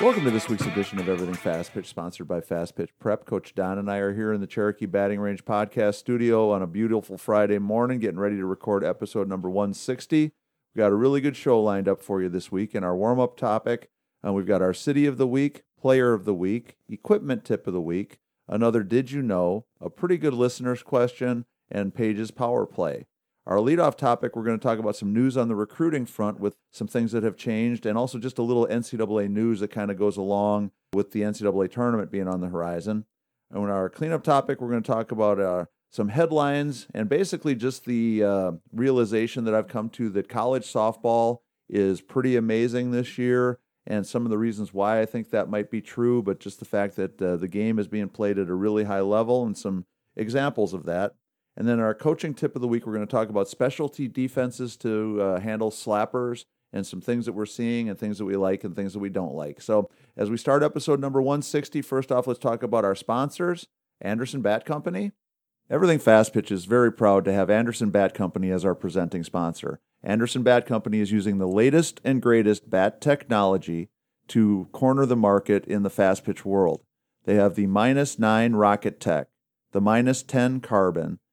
Welcome to this week's edition of Everything Fast Pitch, sponsored by Fast Pitch Prep. Coach Don and I are here in the Cherokee Batting Range podcast studio on a beautiful Friday morning, getting ready to record episode number 160. We've got a really good show lined up for you this week. In our warm up topic, uh, we've got our City of the Week, Player of the Week, Equipment Tip of the Week, another Did You Know, a pretty good listener's question, and Paige's Power Play. Our leadoff topic, we're going to talk about some news on the recruiting front with some things that have changed, and also just a little NCAA news that kind of goes along with the NCAA tournament being on the horizon. And in our cleanup topic, we're going to talk about uh, some headlines and basically just the uh, realization that I've come to that college softball is pretty amazing this year, and some of the reasons why I think that might be true, but just the fact that uh, the game is being played at a really high level and some examples of that. And then our coaching tip of the week, we're going to talk about specialty defenses to uh, handle slappers and some things that we're seeing and things that we like and things that we don't like. So, as we start episode number 160, first off, let's talk about our sponsors Anderson Bat Company. Everything Fast Pitch is very proud to have Anderson Bat Company as our presenting sponsor. Anderson Bat Company is using the latest and greatest bat technology to corner the market in the fast pitch world. They have the minus 9 Rocket Tech, the minus 10 Carbon,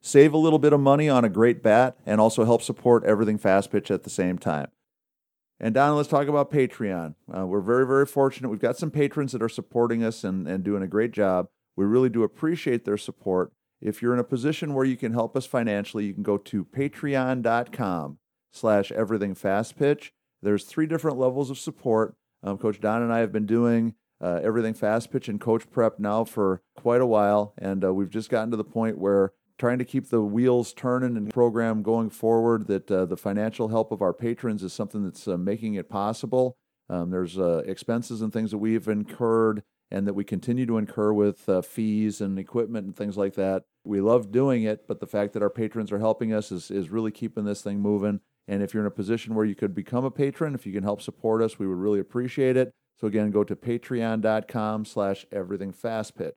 save a little bit of money on a great bat and also help support everything fast pitch at the same time. And Don, let's talk about Patreon. Uh, we're very, very fortunate. We've got some patrons that are supporting us and, and doing a great job. We really do appreciate their support. If you're in a position where you can help us financially, you can go to patreon.com slash everything fast pitch. There's three different levels of support. Um, Coach Don and I have been doing uh, everything fast pitch and coach prep now for quite a while, and uh, we've just gotten to the point where trying to keep the wheels turning and program going forward. That uh, the financial help of our patrons is something that's uh, making it possible. Um, there's uh, expenses and things that we've incurred and that we continue to incur with uh, fees and equipment and things like that. We love doing it, but the fact that our patrons are helping us is, is really keeping this thing moving. And if you're in a position where you could become a patron, if you can help support us, we would really appreciate it. So again, go to patreon.com slash everythingfastpitch.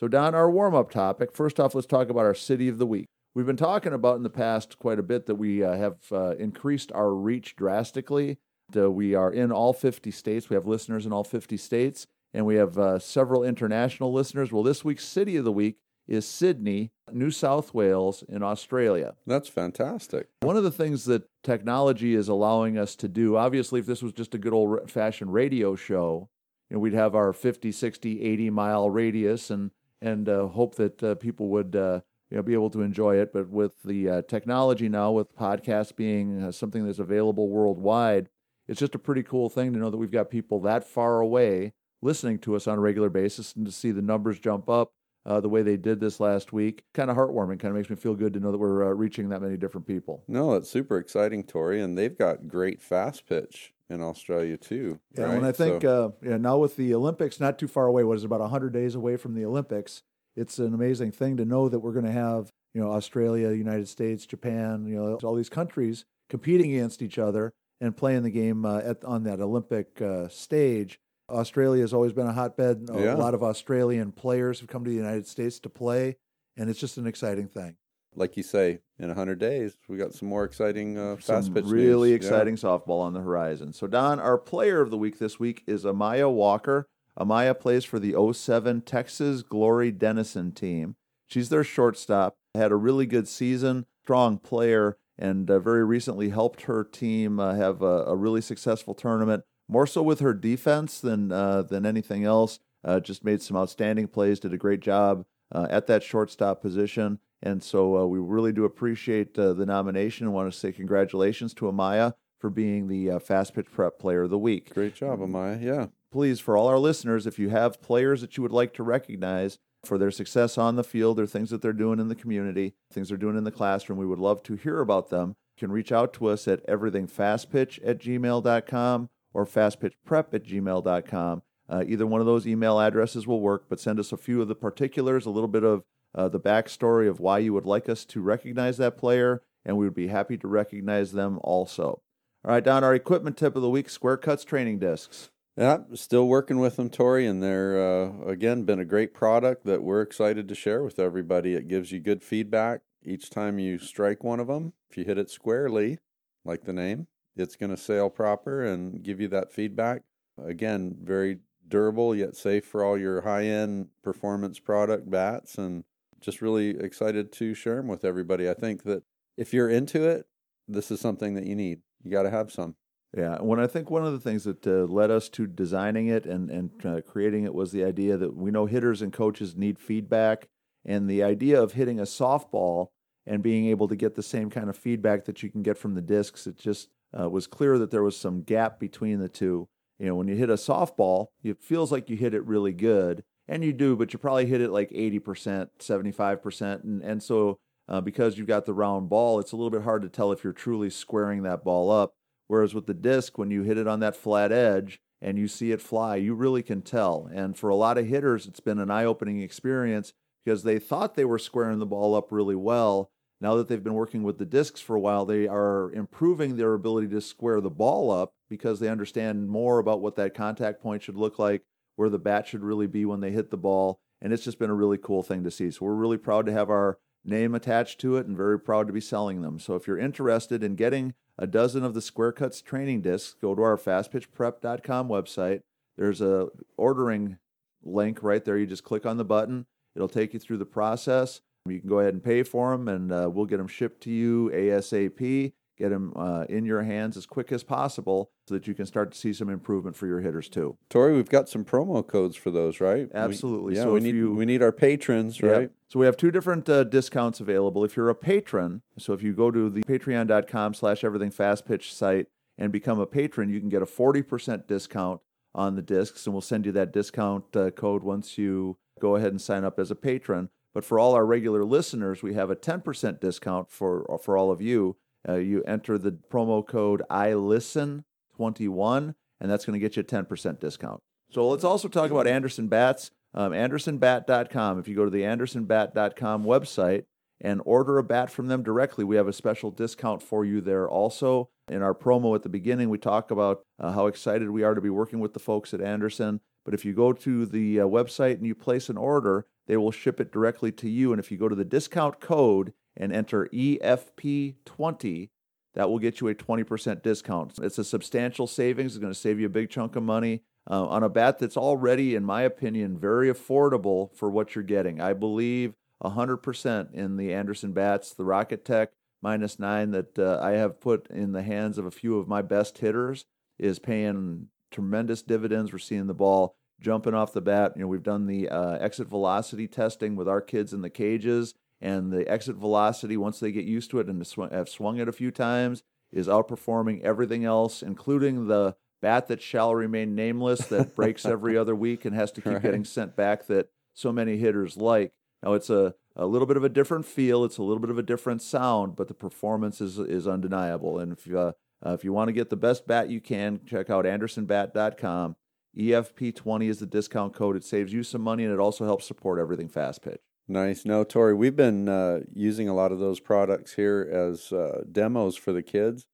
So, Don, our warm up topic. First off, let's talk about our city of the week. We've been talking about in the past quite a bit that we uh, have uh, increased our reach drastically. Uh, we are in all 50 states. We have listeners in all 50 states, and we have uh, several international listeners. Well, this week's city of the week is Sydney, New South Wales, in Australia. That's fantastic. One of the things that technology is allowing us to do, obviously, if this was just a good old fashioned radio show, you know, we'd have our 50, 60, 80 mile radius and and uh, hope that uh, people would uh, you know, be able to enjoy it. But with the technology now, with podcasts being something that's available worldwide, it's just a pretty cool thing to know that we've got people that far away listening to us on a regular basis and to see the numbers jump up uh, the way they did this last week. Kind of heartwarming. Kind of makes me feel good to know that we're uh, reaching that many different people. No, it's super exciting, Tori, and they've got great fast pitch in Australia too. Yeah, right? and I think So- uh, yeah, now with the Olympics not too far away, what is it, about 100 days away from the Olympics, it's an amazing thing to know that we're going to have, you know, Australia, United States, Japan, you know, all these countries competing against each other and playing the game uh, at, on that Olympic uh, stage. Australia has always been a hotbed. A Yeah. lot of Australian players have come to the United States to play, and it's just an exciting thing. Like you say, in hundred days, we got some more exciting uh, fast Some pitch. really news. Yeah. exciting softball on the horizon. So, Don, our player of the week this week is Amaya Walker. Amaya plays for the 07 Texas Glory Denison team. She's their shortstop. Had a really good season, strong player, and uh, very recently helped her team uh, have a, a really successful tournament. More so with her defense than uh, than anything else. Uh, just made some outstanding plays. Did a great job uh, at that shortstop position. And so uh, we really do appreciate uh, the nomination and want to say congratulations to Amaya for being the uh, Fast Pitch Prep Player of the Week. Great job, Amaya. Yeah. Please, for all our listeners, if you have players that you would like to recognize for their success on the field or things that they're doing in the community, things they're doing in the classroom, we would love to hear about them. You can reach out to us at everythingfastpitch at gmail.com or fastpitchprep at gmail.com. Uh, either one of those email addresses will work, but send us a few of the particulars, a little bit of uh, the backstory of why you would like us to recognize that player, and we would be happy to recognize them also. All right, Don, our equipment tip of the week Square Cuts training discs. Yeah, still working with them, Tori, and they're uh, again been a great product that we're excited to share with everybody. It gives you good feedback each time you strike one of them. If you hit it squarely, like the name, it's going to sail proper and give you that feedback. Again, very durable yet safe for all your high end performance product bats, and just really excited to share them with everybody. I think that if you're into it, this is something that you need. You got to have some. Yeah, when I think one of the things that uh, led us to designing it and and uh, creating it was the idea that we know hitters and coaches need feedback, and the idea of hitting a softball and being able to get the same kind of feedback that you can get from the discs. It just uh, was clear that there was some gap between the two. You know, when you hit a softball, it feels like you hit it really good, and you do, but you probably hit it like eighty percent, seventy five percent, and and so uh, because you've got the round ball, it's a little bit hard to tell if you're truly squaring that ball up. Whereas with the disc, when you hit it on that flat edge and you see it fly, you really can tell. And for a lot of hitters, it's been an eye opening experience because they thought they were squaring the ball up really well. Now that they've been working with the discs for a while, they are improving their ability to square the ball up because they understand more about what that contact point should look like, where the bat should really be when they hit the ball. And it's just been a really cool thing to see. So we're really proud to have our name attached to it and very proud to be selling them. So if you're interested in getting a dozen of the Square Cuts training discs, go to our fastpitchprep.com website. There's a ordering link right there. You just click on the button. It'll take you through the process. You can go ahead and pay for them, and uh, we'll get them shipped to you ASAP get them uh, in your hands as quick as possible so that you can start to see some improvement for your hitters too. Tori, we've got some promo codes for those, right? Absolutely. We, yeah, so we need you, we need our patrons, right? Yeah. So we have two different uh, discounts available. If you're a patron, so if you go to the patreon.com slash everything fast pitch site and become a patron, you can get a 40% discount on the discs, and we'll send you that discount uh, code once you go ahead and sign up as a patron. But for all our regular listeners, we have a 10% discount for for all of you uh, you enter the promo code ILISTEN21, and that's going to get you a 10% discount. So let's also talk about Anderson Bats. Um, AndersonBat.com. If you go to the AndersonBat.com website and order a bat from them directly, we have a special discount for you there also. In our promo at the beginning, we talk about uh, how excited we are to be working with the folks at Anderson. But if you go to the uh, website and you place an order, they will ship it directly to you. And if you go to the discount code and enter EFP20, that will get you a 20% discount. It's a substantial savings. It's going to save you a big chunk of money uh, on a bat that's already, in my opinion, very affordable for what you're getting. I believe 100% in the Anderson bats, the Rocket Tech minus nine that uh, I have put in the hands of a few of my best hitters is paying tremendous dividends. We're seeing the ball jumping off the bat. You know, we've done the uh, exit velocity testing with our kids in the cages and the exit velocity once they get used to it and have swung it a few times is outperforming everything else, including the bat that shall remain nameless that breaks every other week and has to keep right. getting sent back that so many hitters like. Now it's a, a little bit of a different feel, it's a little bit of a different sound, but the performance is is undeniable. And if uh, uh, if you want to get the best bat you can, check out AndersonBat.com. EFP20 is the discount code. It saves you some money and it also helps support everything fast pitch. Nice. No, Tori, we've been uh, using a lot of those products here as uh, demos for the kids,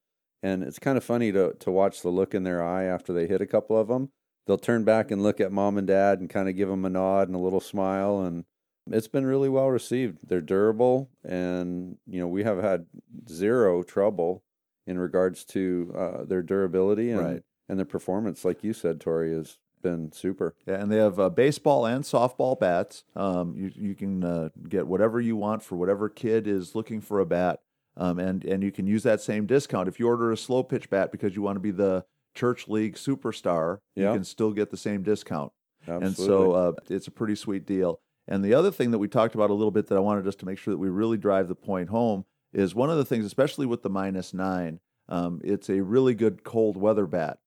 and it's kind of funny to to watch the look in their eye after they hit a couple of them. They'll turn back and look at mom and dad and kind of give them a nod and a little smile, and it's been really well received. They're durable, and you know we have had zero trouble in regards to uh, their durability and right. and their performance. Like you said, Tori is been super. Yeah, and they have uh, baseball and softball bats. Um, you you can uh, get whatever you want for whatever kid is looking for a bat, um, and and you can use that same discount if you order a slow pitch bat because you want to be the church league superstar. Yeah. You can still get the same discount, Absolutely. and so uh, it's a pretty sweet deal. And the other thing that we talked about a little bit that I wanted us to make sure that we really drive the point home is one of the things, especially with the minus nine, um, it's a really good cold weather bat.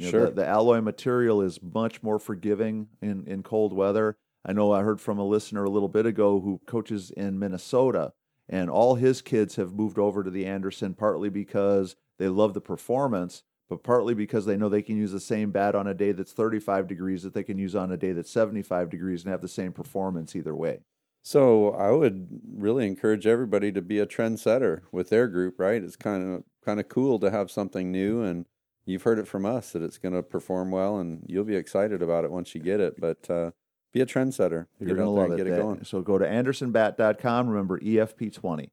You know, sure. The, the, alloy material is much more forgiving in, in cold weather. I know I heard from a listener a little bit ago who coaches in Minnesota, and all his kids have moved over to the Anderson partly because they love the performance, but partly because they know they can use the same bat on a day that's 35 degrees that they can use on a day that's 75 degrees and have the same performance either way. So I would really encourage everybody to be a trendsetter with their group, right? It's kind of kind of cool to have something new and you've heard it from us that it's going to perform well and you'll be excited about it once you get it, but uh, be a trendsetter. You're going to love it. Get it That- going. So go to andersonbat.com. Remember E EFP20.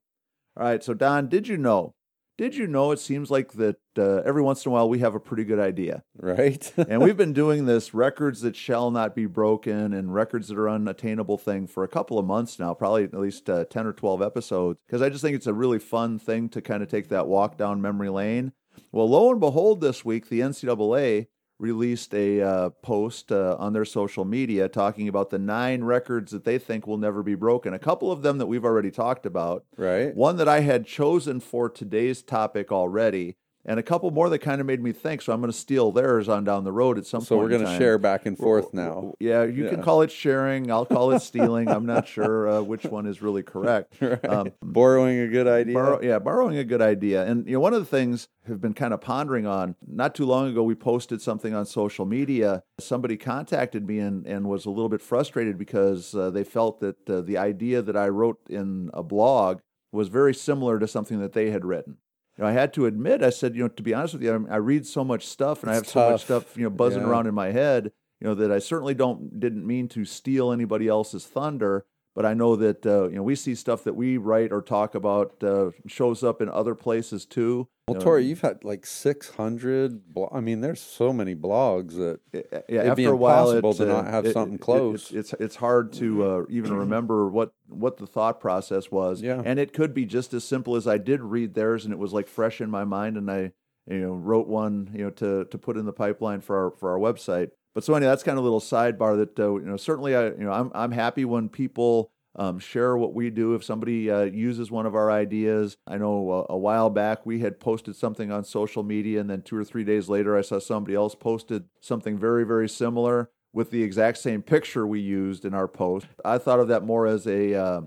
All right. So, Don, did you know? Did you know it seems like that uh, every once in a while we have a pretty good idea? Right? and we've been doing this records that shall not be broken and records that are unattainable thing for a couple of months now, probably at least uh, 10 or 12 episodes, because I just think it's a really fun thing to kind of take that walk down memory lane. Well, lo and behold, this week, the NCAA released a uh, post uh, on their social media talking about the nine records that they think will never be broken. A couple of them that we've already talked about. right? One that I had chosen for today's topic already, and a couple more that kind of made me think. So I'm going to steal theirs on down the road at some So point. So we're going to share back and forth now. Yeah, you Yeah. can call it sharing. I'll call it stealing. I'm not sure uh, which one is really correct. Right. Um, Borrowing a good idea. Borrow, yeah, borrowing a good idea. And you know, one of the things I've been kind of pondering on. Not too long ago, we posted something on social media. Somebody contacted me and, and was a little bit frustrated because uh, they felt that uh, the idea that I wrote in a blog was very similar to something that they had written. You know, I had to admit, I said, you know, to be honest with you, I, I read so much stuff and I have It's so much stuff, you know, buzzing Yeah. around in my head, you know, that I certainly don't didn't mean to steal anybody else's thunder. But I know that uh, you know we see stuff that we write or talk about uh, shows up in other places too. Well, Tori, you've had like 600. Blo- I mean, there's so many blogs that Uh, yeah, it'd be after a while, impossible it, to uh, not have it- something it- it- close. it's, it's it's hard to uh, even remember what what the thought process was. Yeah. and it could be just as simple as I did read theirs, and it was like fresh in my mind, and I you know wrote one you know to to put in the pipeline for our for our website. But so anyway, that's kind of a little sidebar that uh, you know certainly I you know I'm I'm happy when people. Um, share what we do. If somebody uh, uses one of our ideas, I know uh, a while back we had posted something on social media, and then two or three days later, I saw somebody else posted something very, very similar with the exact same picture we used in our post. I thought of that more as a uh,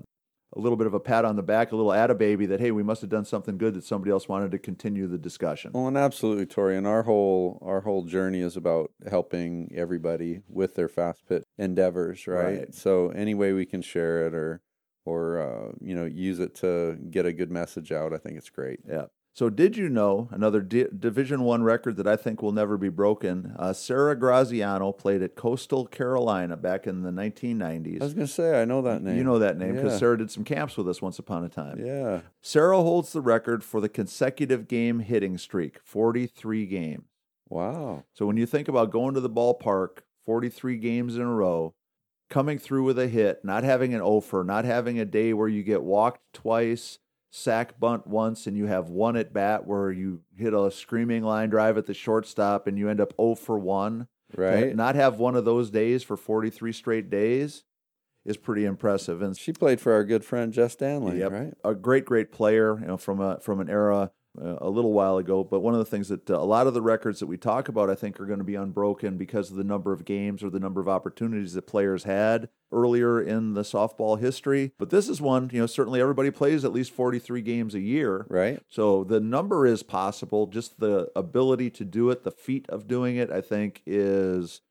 a little bit of a pat on the back, a little atta baby that hey, we must have done something good that somebody else wanted to continue the discussion. Well, and absolutely, Tori, and our whole our whole journey is about helping everybody with their fast pitch endeavors, right? Right. So any way we can share it or or uh, you know use it to get a good message out, I think it's great. Yeah. So did you know another D- Division One record that I think will never be broken? Uh, Sarah Graziano played at Coastal Carolina back in the 1990s. I was going to say I know that name. You know that name because Yeah. Sarah did some camps with us once upon a time. Yeah. Sarah holds the record for the consecutive game hitting streak, 43 games. Wow. So when you think about going to the ballpark 43 games in a row, coming through with a hit, not having an offer, not having a day where you get walked twice, sack bunt once, and you have one at bat where you hit a screaming line drive at the shortstop and you end up 0 for 1. To Right. Not have one of those days for 43 straight days is pretty impressive. And She played for our good friend Jess Stanley, Yep. right? a great, great player, you know, from a from an era uh, a little while ago. But one of the things that uh, a lot of the records that we talk about, I think, are going to be unbroken because of the number of games or the number of opportunities that players had earlier in the softball history. But this is one, you know, certainly everybody plays at least forty three games a year. Right. So the number is possible. Just the ability to do it, the feat of doing it, I think, is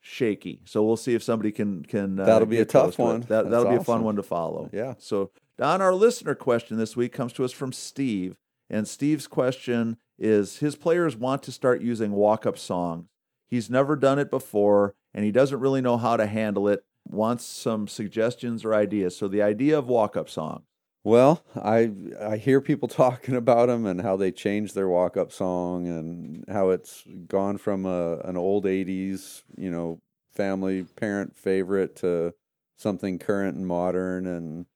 shaky. So we'll see if somebody can can. Uh, That'll be a tough to one. That, that'll be a fun one to follow. Yeah. So Don, our listener question this week comes to us from Steve, and Steve's question is: His players want to start using walk-up songs. He's never done it before, and he doesn't really know how to handle it. Wants some suggestions or ideas. So the idea of walk-up song. Well, I I hear people talking about them and how they changed their walk up song and how it's gone from a an old '80s, you know, family parent favorite to something current and modern. And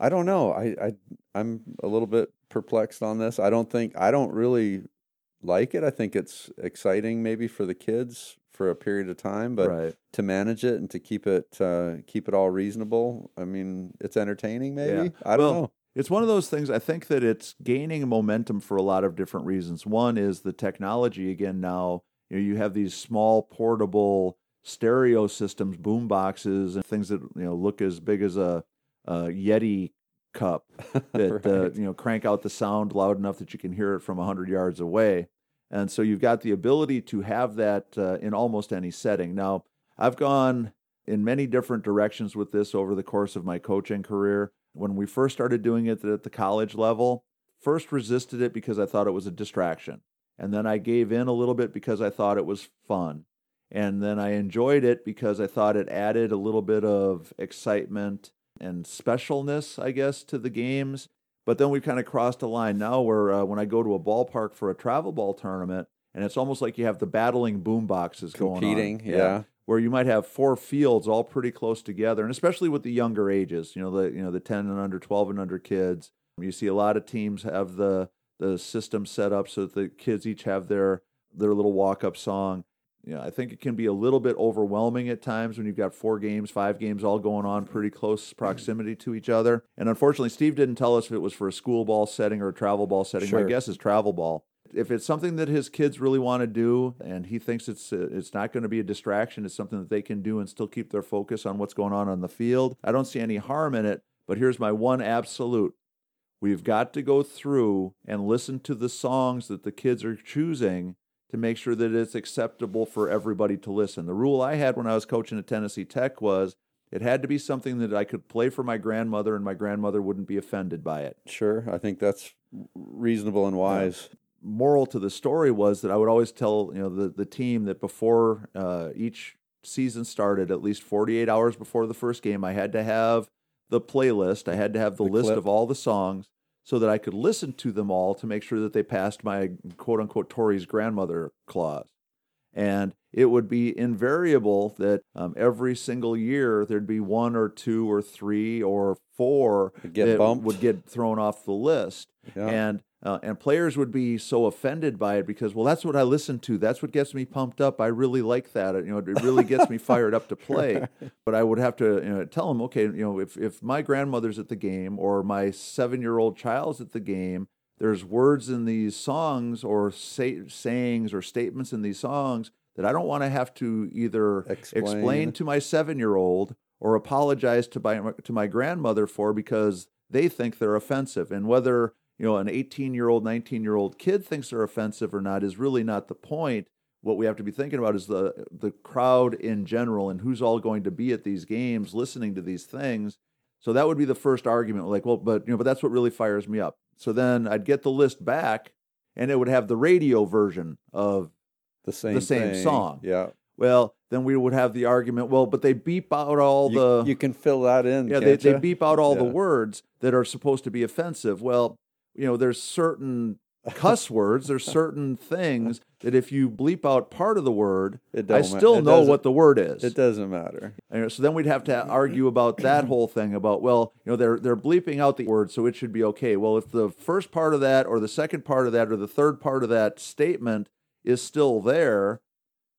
I don't know. I I I'm a little bit perplexed on this. I don't think I don't really like it. I think it's exciting maybe for the kids for a period of time, but right. to manage it and to keep it uh, keep it all reasonable. I mean, it's entertaining. Maybe Yeah. I don't Well, know. It's one of those things. I think that it's gaining momentum for a lot of different reasons. One is the technology. Again, now you know you have these small portable stereo systems, boom boxes, and things that you know look as big as a, a Yeti cup that uh, you know crank out the sound loud enough that you can hear it from hundred yards away. And so you've got the ability to have that uh, in almost any setting. Now, I've gone in many different directions with this over the course of my coaching career. When we first started doing it at the college level, first resisted it because I thought it was a distraction. And then I gave in a little bit because I thought it was fun. And then I enjoyed it because I thought it added a little bit of excitement and specialness, I guess, to the games. But then we've kind of crossed a line now where uh, when I go to a ballpark for a travel ball tournament, and it's almost like you have the battling boom boxes Competing, going on. yeah. Where you might have four fields all pretty close together, and especially with the younger ages, you know, the you know the ten and under, twelve and under kids. You see a lot of teams have the the system set up so that the kids each have their their little walk up song. You know, I think it can be a little bit overwhelming at times when you've got four games, five games all going on pretty close proximity to each other. And unfortunately, Steve didn't tell us if it was for a school ball setting or a travel ball setting. Sure. My guess is travel ball. If it's something that his kids really want to do, and he thinks it's uh, it's not going to be a distraction, it's something that they can do and still keep their focus on what's going on on the field. I don't see any harm in it. But here's my one absolute: we've got to go through and listen to the songs that the kids are choosing to make sure that it's acceptable for everybody to listen. The rule I had when I was coaching at Tennessee Tech was it had to be something that I could play for my grandmother and my grandmother wouldn't be offended by it. Sure, I think that's reasonable and wise. Moral to the story was that I would always tell you know the, the team that before uh, each season started, at least 48 hours before the first game, I had to have the playlist. I had to have the, The list clip. of all the songs so that I could listen to them all to make sure that they passed my quote unquote Tori's grandmother clause. And it would be invariable that um, every single year there'd be one or two or three or four get that bumped. would get thrown off the list. Yeah. And uh, and players would be so offended by it because well that's what I listen to. That's what gets me pumped up. I really like that. You know it really gets me fired up to play. But I would have to you know, tell them okay you know if if my grandmother's at the game or my 7-year-old child's at the game there's words in these songs or say, sayings or statements in these songs that I don't want to have to either Explain. explain. to my 7-year-old or apologize to my to my grandmother for because they think they're offensive. And whether you know an 18 year old 19 year old kid thinks they're offensive or not is really not the point what we have to be thinking about is the the crowd in general and who's all going to be at these games listening to these things so that would be the first argument like well but you know but that's what really fires me up so then i'd get the list back and it would have the radio version of the same same thing. song. Yeah, well then we would have the argument well but they beep out all you, the you can fill that in. yeah, they, they beep out all the words that are supposed to be offensive. Well, you know, there's certain cuss words, there's certain things that if you bleep out part of the word, It I still know what the word is. It doesn't matter. And so then we'd have to argue about that whole thing about well, you know, they're they're bleeping out the word, so it should be okay. Well, if the first part of that, or the second part of that, or the third part of that statement is still there,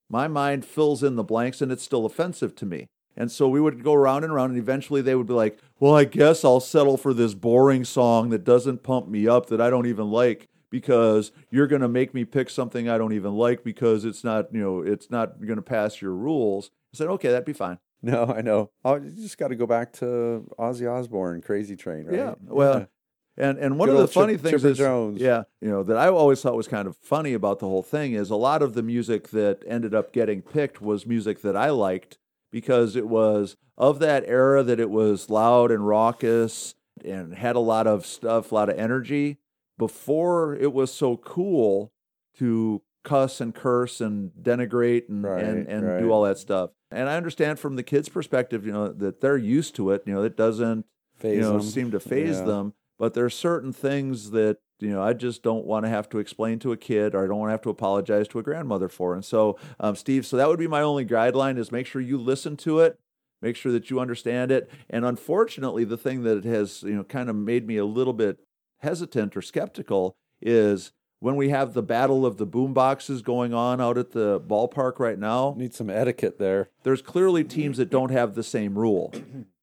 my mind fills in the blanks, and it's still offensive to me. And so we would go around and around, and eventually they would be like, "Well, I guess I'll settle for this boring song that doesn't pump me up, that I don't even like." Because you're going to make me pick something I don't even like because it's not, you know, it's not going to pass your rules. I said, okay, that'd be fine. No, I know. Oh, you just got to go back to Ozzy Osbourne, Crazy Train, right? Yeah. Well, and and one Good of the Chip- funny things Chipper is, Jones. yeah, you know, that I always thought was kind of funny about the whole thing is a lot of the music that ended up getting picked was music that I liked because it was of that era that it was loud and raucous and had a lot of stuff, a lot of energy before it was so cool to cuss and curse and denigrate and Right, and, and right. do all that stuff. And I understand from the kids' perspective, you know, that they're used to it. You know, it doesn't phase you know them. seem to phase Yeah. them but there are certain things that you know i just don't want to have to explain to a kid or i don't want to have to apologize to a grandmother for. And so um, steve so that would be my only guideline is make sure you listen to it make sure that you understand it. And unfortunately the thing that has you know kind of made me a little bit hesitant or skeptical is when we have the battle of the boom boxes going on out at the ballpark right now. Need some etiquette there. there's clearly teams that don't have the same rule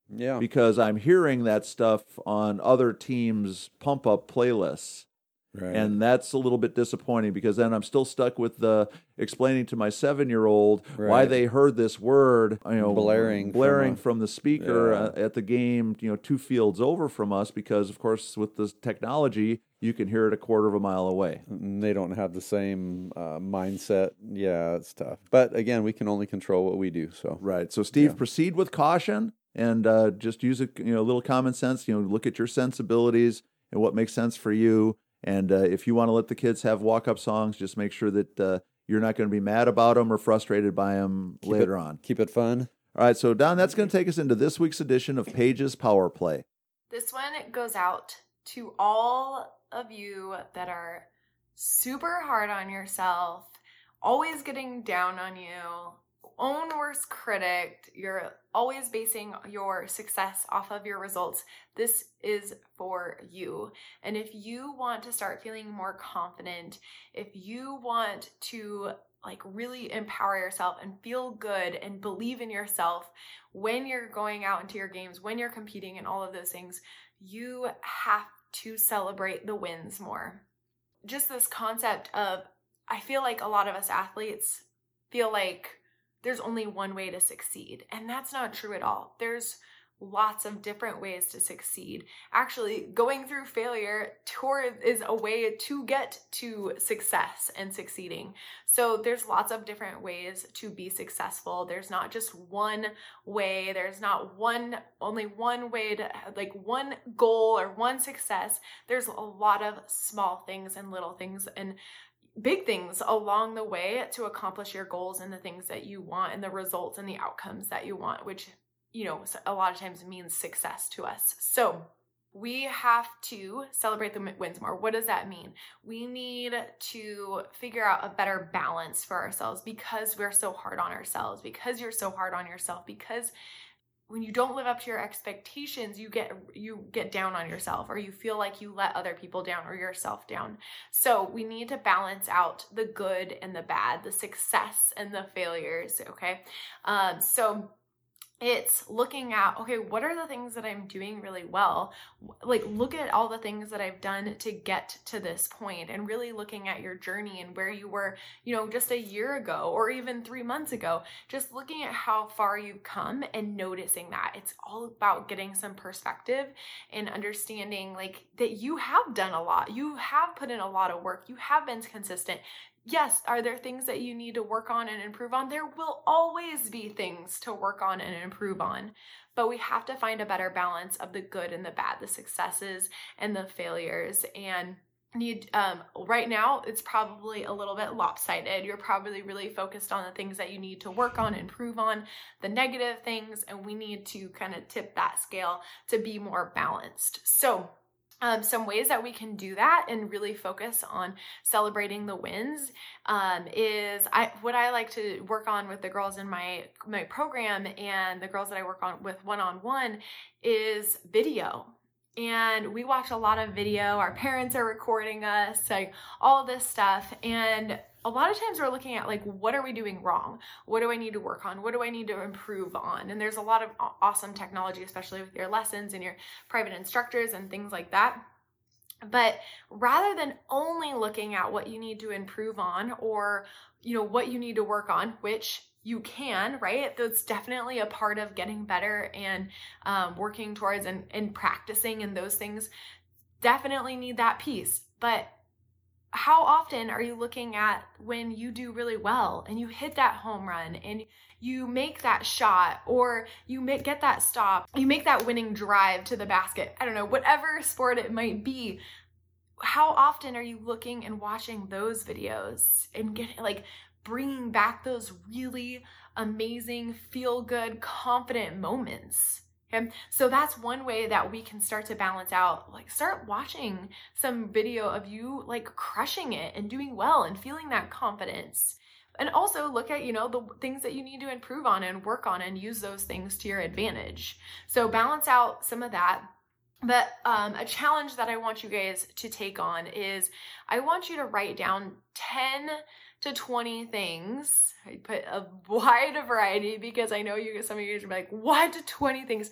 Yeah. because I'm hearing that stuff on other teams' pump up playlists. Right. And that's a little bit disappointing because then I'm still stuck with the explaining to my seven year old why they heard this word, you know, Blaring from blaring a- from, the speaker Yeah. uh, at the game, you know, two fields over from us because, of course, with this technology, you can hear it a quarter of a mile away. And they don't have the same uh, mindset. Yeah, it's tough. But again, we can only control what we do. So Right. So, Steve, Yeah. proceed with caution and uh, just use a you know a little common sense. You know, look at your sensibilities and what makes sense for you. And uh, if you want to let the kids have walk up songs, just make sure that uh, you're not going to be mad about them or frustrated by them Keep later it- on. keep it fun. All right. So, Don, that's going to take us into this week's edition of Paige's Power Play. This one goes out to all of you that are super hard on yourself, always getting down on you, own worst critic, you're always basing your success off of your results. This is for you. And if you want to start feeling more confident, if you want to like really empower yourself and feel good and believe in yourself when you're going out into your games, when you're competing and all of those things, you have to celebrate the wins more. Just this concept of, I feel like a lot of us athletes feel like there's only one way to succeed. And that's not true at all. There's lots of different ways to succeed. Actually, going through failure tour is a way to get to success and succeeding. So there's lots of different ways to be successful. There's not just one way. There's not one only one way to like one goal or one success. There's a lot of small things and little things and big things along the way to accomplish your goals and the things that you want and the results and the outcomes that you want, which you know, a lot of times means success to us. So, we have to celebrate the wins more. What does that mean? We need to figure out a better balance for ourselves because we're so hard on ourselves, because you're so hard on yourself, because when you don't live up to your expectations you get you get down on yourself or you feel like you let other people down or yourself down. So we need to balance out the good and the bad the success and the failures okay? Um so it's looking at okay what are the things that i'm doing really well? Like look at all the things that i've done to get to this point and really looking at your journey and where you were you know just a year ago or even 3 months ago. Just looking at how far you've come and noticing that. It's all about getting some perspective and understanding like that you have done a lot. You have put in a lot of work. You have been consistent yes, are there things that you need to work on and improve on? There will always be things to work on and improve on, but we have to find a better balance of the good and the bad, the successes and the failures. And need um right now it's probably a little bit lopsided you're probably really focused on the things that you need to work on improve on the negative things and we need to kind of tip that scale to be more balanced so um, some ways that we can do that and really focus on celebrating the wins um, is I what I like to work on with the girls in my my program and the girls that I work on with one on one is video. And we watch a lot of video. Our parents are recording us, like all this stuff. And a lot of times we're looking at like what are we doing wrong what do i need to work on what do i need to improve on and there's a lot of awesome technology especially with your lessons and your private instructors and things like that but rather than only looking at what you need to improve on or you know what you need to work on which you can right that's definitely a part of getting better and um, working towards and, and practicing and those things definitely need that piece but how often are you looking at when you do really well and you hit that home run and you make that shot or you make, get that stop, you make that winning drive to the basket? I don't know, whatever sport it might be. How often are you looking and watching those videos and getting like bringing back those really amazing, feel good, confident moments? Okay. So that's one way that we can start to balance out. Like, start watching some video of you like crushing it and doing well and feeling that confidence. And also look at, you know, the things that you need to improve on and work on and use those things to your advantage. So balance out some of that. But um, a challenge that I want you guys to take on is I want you to write down 10 to 20 things. I put a wide variety because I know you some of you guys are like, what 20 things?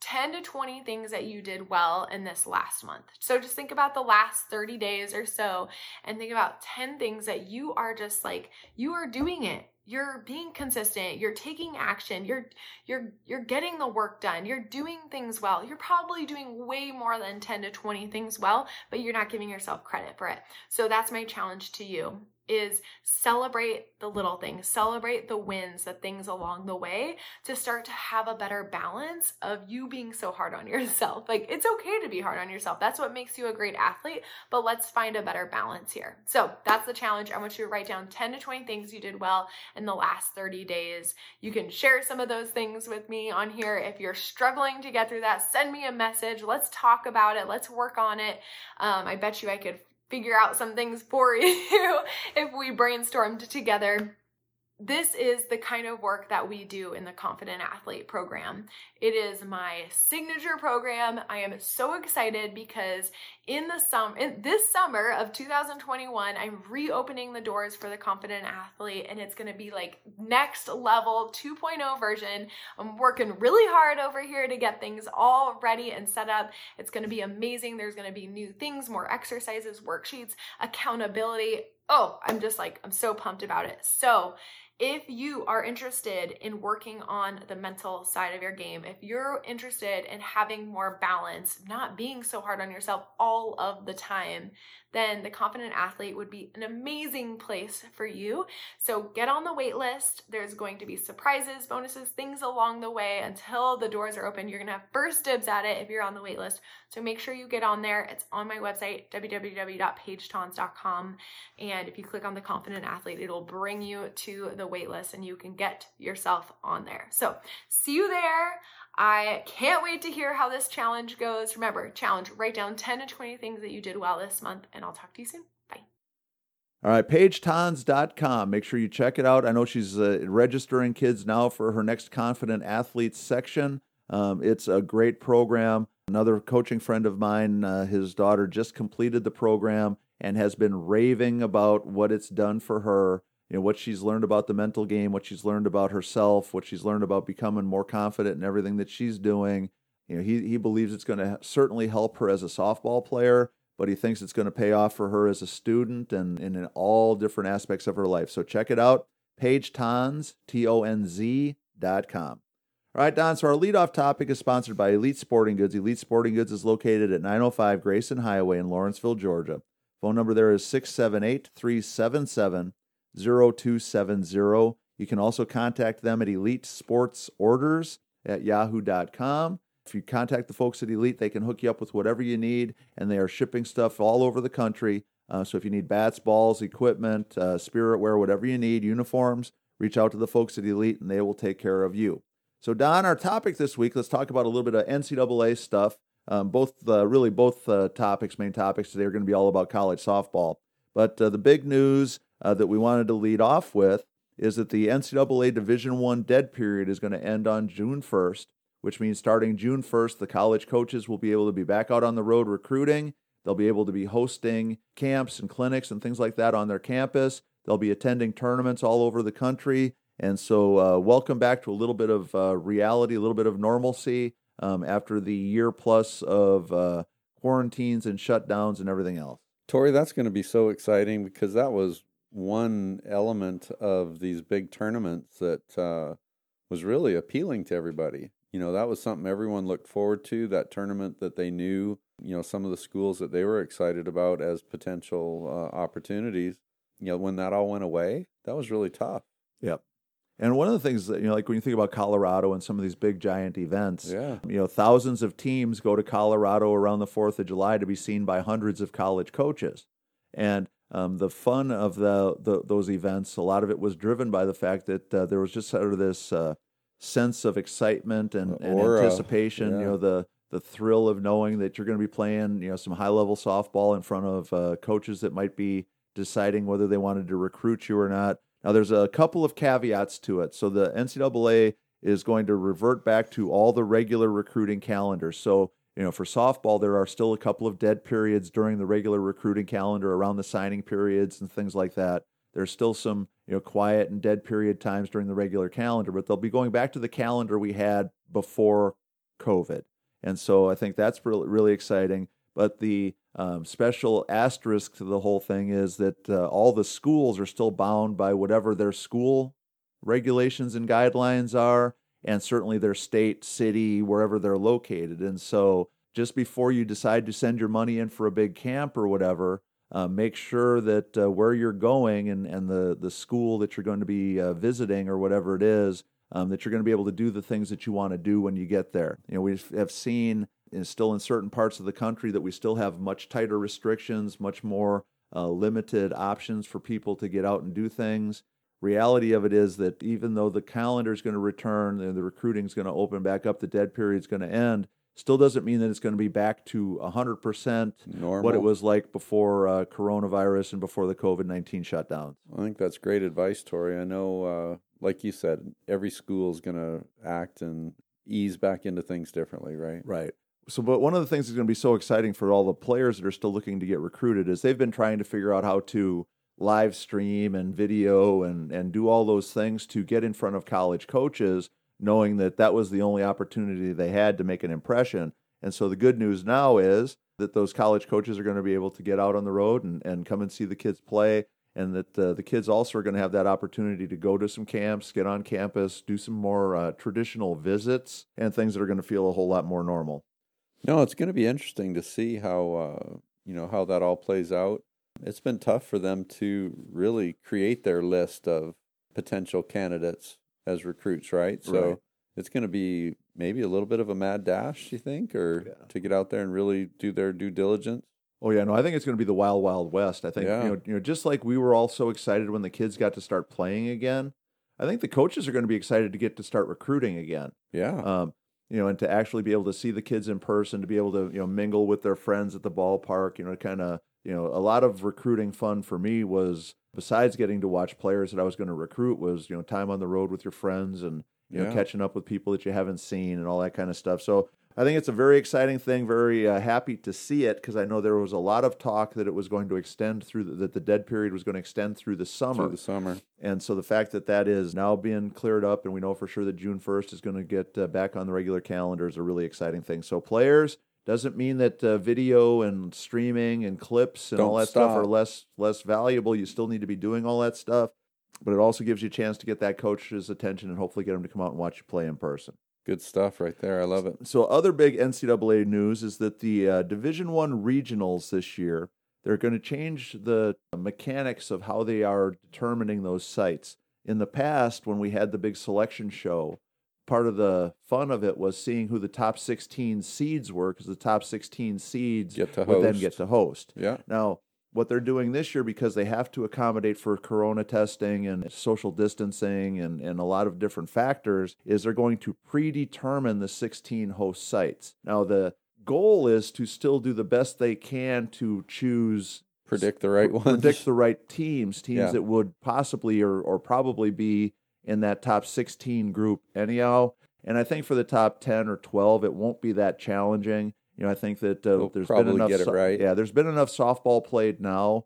10 to 20 things that you did well in this last month. So just think about the last 30 days or so and think about 10 things that you are just like, you are doing it you're being consistent you're taking action you're you're you're getting the work done you're doing things well. You're probably doing way more than 10 to 20 things well but you're not giving yourself credit for it. So that's my challenge to you is celebrate the little things, celebrate the wins, the things along the way to start to have a better balance of you being so hard on yourself. Like it's okay to be hard on yourself. That's what makes you a great athlete, but let's find a better balance here. So that's the challenge. I want you to write down 10 to 20 things you did well in the last 30 days. You can share some of those things with me on here. If you're struggling to get through that, send me a message. Let's talk about it. Let's work on it. Um, I bet you I could figure out some things for you if we brainstormed together this is the kind of work that we do in the Confident Athlete program. It is my signature program. I am so excited because in the summer, in this summer of 2021, I'm reopening the doors for the Confident Athlete and it's going to be like next level 2.0 version. I'm working really hard over here to get things all ready and set up. It's going to be amazing. There's going to be new things, more exercises, worksheets, accountability. Oh, I'm just like I'm so pumped about it. So, if you are interested in working on the mental side of your game, if you're interested in having more balance, not being so hard on yourself all of the time, then the Confident Athlete would be an amazing place for you. So get on the wait list. There's going to be surprises, bonuses, things along the way until the doors are open. You're going to have first dibs at it if you're on the wait list. So make sure you get on there. It's on my website, www.paigetonz.com. And if you click on the Confident Athlete, it'll bring you to the wait list and you can get yourself on there. So see you there. I can't wait to hear how this challenge goes. Remember, challenge, write down 10 to 20 things that you did well this month, and I'll talk to you soon. Bye. All right, paigetonz.com. Make sure you check it out. I know she's uh, registering kids now for her next Confident Athletes section. Um, it's a great program. Another coaching friend of mine, uh, his daughter just completed the program and has been raving about what it's done for her you know what she's learned about the mental game, what she's learned about herself, what she's learned about becoming more confident in everything that she's doing. You know, he he believes it's going to certainly help her as a softball player, but he thinks it's going to pay off for her as a student and, and in all different aspects of her life. So check it out, Paige Tonz, T O N Z dot com. All right, Don. So our leadoff topic is sponsored by Elite Sporting Goods. Elite Sporting Goods is located at 905 Grayson Highway in Lawrenceville, Georgia. Phone number there is 678 377 0270. You can also contact them at Elite Sports Orders at yahoo.com. If you contact the folks at Elite, they can hook you up with whatever you need, and they are shipping stuff all over the country. Uh, so if you need bats, balls, equipment, uh, spirit wear, whatever you need, uniforms, reach out to the folks at Elite, and they will take care of you. So, Don, our topic this week, let's talk about a little bit of NCAA stuff. Um, both, uh, really, both topics, main topics today, are going to be all about college softball. But uh, the big news uh, that we wanted to lead off with is that the NCAA Division One dead period is going to end on June 1st, which means starting June 1st, the college coaches will be able to be back out on the road recruiting. They'll be able to be hosting camps and clinics and things like that on their campus. They'll be attending tournaments all over the country. And so, uh, welcome back to a little bit of uh, reality, a little bit of normalcy um, after the year plus of uh, quarantines and shutdowns and everything else. Tori, that's going to be so exciting because that was one element of these big tournaments that uh, was really appealing to everybody. You know, that was something everyone looked forward to, that tournament that they knew, you know, some of the schools that they were excited about as potential uh, opportunities. You know, when that all went away, that was really tough. Yep. And one of the things that, you know, like when you think about Colorado and some of these big giant events, yeah. you know, thousands of teams go to Colorado around the 4th of July to be seen by hundreds of college coaches. And um, the fun of the, the, those events, a lot of it was driven by the fact that uh, there was just sort of this uh, sense of excitement and, and anticipation. Yeah. You know, the the thrill of knowing that you're going to be playing, you know, some high level softball in front of uh, coaches that might be deciding whether they wanted to recruit you or not. Now, there's a couple of caveats to it. So the NCAA is going to revert back to all the regular recruiting calendars. So you know, for softball, there are still a couple of dead periods during the regular recruiting calendar around the signing periods and things like that. There's still some, you know, quiet and dead period times during the regular calendar, but they'll be going back to the calendar we had before COVID. And so I think that's really, really exciting. But the um, special asterisk to the whole thing is that uh, all the schools are still bound by whatever their school regulations and guidelines are, and certainly their state, city, wherever they're located. And so just before you decide to send your money in for a big camp or whatever, uh, make sure that uh, where you're going and, and the, the school that you're going to be uh, visiting or whatever it is, um, that you're going to be able to do the things that you want to do when you get there. You know, we have seen still in certain parts of the country that we still have much tighter restrictions, much more uh, limited options for people to get out and do things. Reality of it is that even though the calendar is going to return and the recruiting is going to open back up, the dead period is going to end. Still doesn't mean that it's going to be back to 100% Normal. what it was like before uh, coronavirus and before the COVID 19 shutdowns. I think that's great advice, Tori. I know, uh, like you said, every school is going to act and ease back into things differently, right? Right. So, but one of the things that's going to be so exciting for all the players that are still looking to get recruited is they've been trying to figure out how to live stream and video and, and do all those things to get in front of college coaches, knowing that that was the only opportunity they had to make an impression. And so the good news now is that those college coaches are going to be able to get out on the road and, and come and see the kids play. And that uh, the kids also are going to have that opportunity to go to some camps, get on campus, do some more uh, traditional visits, and things that are going to feel a whole lot more normal. No, it's going to be interesting to see how uh, you know how that all plays out. It's been tough for them to really create their list of potential candidates as recruits, right? So Right. it's going to be maybe a little bit of a mad dash, you think, or Yeah. to get out there and really do their due diligence. Oh yeah, no, I think it's going to be the wild, wild west. I think Yeah. you know, you know, just like we were all so excited when the kids got to start playing again. I think the coaches are going to be excited to get to start recruiting again. Yeah, Um, you know, and to actually be able to see the kids in person, to be able to you know mingle with their friends at the ballpark. You know, kind of you know, a lot of recruiting fun for me was besides getting to watch players that I was going to recruit was you know time on the road with your friends and you know catching up with people that you haven't seen and all that kind of stuff. So I think it's a very exciting thing. Very uh, happy to see it because I know there was a lot of talk that it was going to extend through the, that the dead period was going to extend through the summer. through the summer. And so the fact that that is now being cleared up, and we know for sure that June 1st is going to get uh, back on the regular calendar is a really exciting thing. So players doesn't mean that uh, video and streaming and clips and all Don't that stuff are less less valuable. You still need to be doing all that stuff, but it also gives you a chance to get that coach's attention and hopefully get him to come out and watch you play in person. Good stuff right there. I love it. So other big NCAA news is that the uh, Division One regionals this year they're going to change the mechanics of how they are determining those sites. In the past, when we had the big selection show, part of the fun of it was seeing who the top 16 seeds were because the top 16 seeds Get to would then get to host. Yeah, Now, what they're doing this year because they have to accommodate for corona testing and social distancing and, and a lot of different factors is they're going to predetermine the 16 host sites. Now, the goal is to still do the best they can to choose predict the right ones. predict the right teams, teams Yeah. that would possibly or, or probably be in that top 16 group anyhow. And I think for the top 10 or 12, it won't be that challenging. You know, I think that uh, They'll there's probably been enough. get it so- right. Yeah, there's been enough softball played now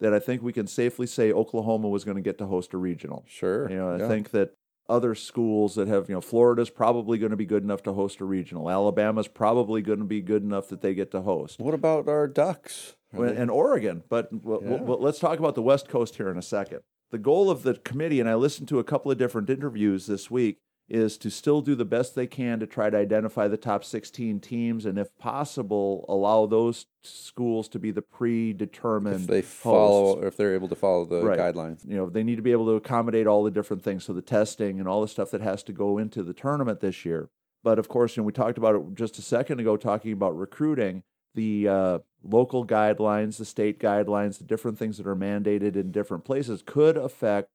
that I think we can safely say Oklahoma was going to get to host a regional. Sure. You know, I yeah. think that other schools that have, you know, Florida's probably going to be good enough to host a regional. Alabama's probably going to be good enough that they get to host. What about our Ducks? Are Well, they- and Oregon. But w- w- w- let's talk about the West Coast here in a second. The goal of the committee, and I listened to a couple of different interviews this week, is to still do the best they can to try to identify the top 16 teams, and if possible, allow those schools to be the predetermined. if they hosts. follow, if they're able to follow the Right. guidelines. you know, they need to be able to accommodate all the different things, so the testing and all the stuff that has to go into the tournament this year. But of course, you know, we talked about it just a second ago, talking about recruiting. The uh, local guidelines, the state guidelines, the different things that are mandated in different places could affect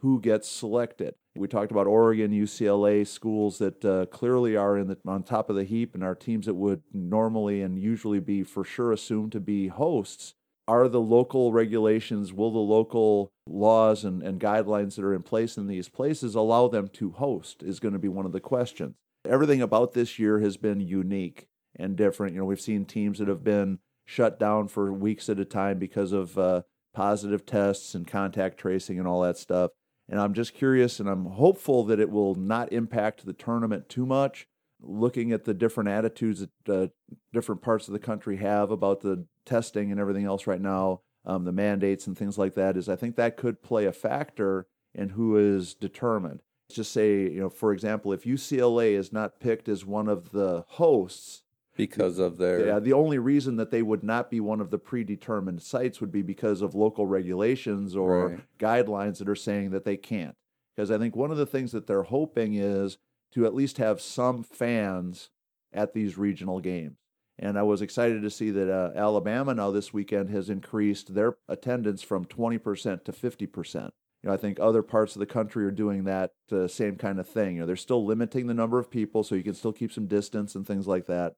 who gets selected. We talked about Oregon, UCLA schools that uh, clearly are in the, on top of the heap and are teams that would normally and usually be for sure assumed to be hosts are the local regulations, will the local laws and, and guidelines that are in place in these places allow them to host? Is going to be one of the questions. Everything about this year has been unique and different. You know, we've seen teams that have been shut down for weeks at a time because of uh, positive tests and contact tracing and all that stuff. And I'm just curious and I'm hopeful that it will not impact the tournament too much. looking at the different attitudes that uh, different parts of the country have about the testing and everything else right now, um, the mandates and things like that, is I think that could play a factor in who is determined. Just say, you know, for example, if UCLA is not picked as one of the hosts, because of their yeah, the only reason that they would not be one of the predetermined sites would be because of local regulations or Right. guidelines that are saying that they can't. Because I think one of the things that they're hoping is to at least have some fans at these regional games. And I was excited to see that uh, Alabama now this weekend has increased their attendance from 20% to 50%. You know, I think other parts of the country are doing that uh, same kind of thing. You know, they're still limiting the number of people so you can still keep some distance and things like that.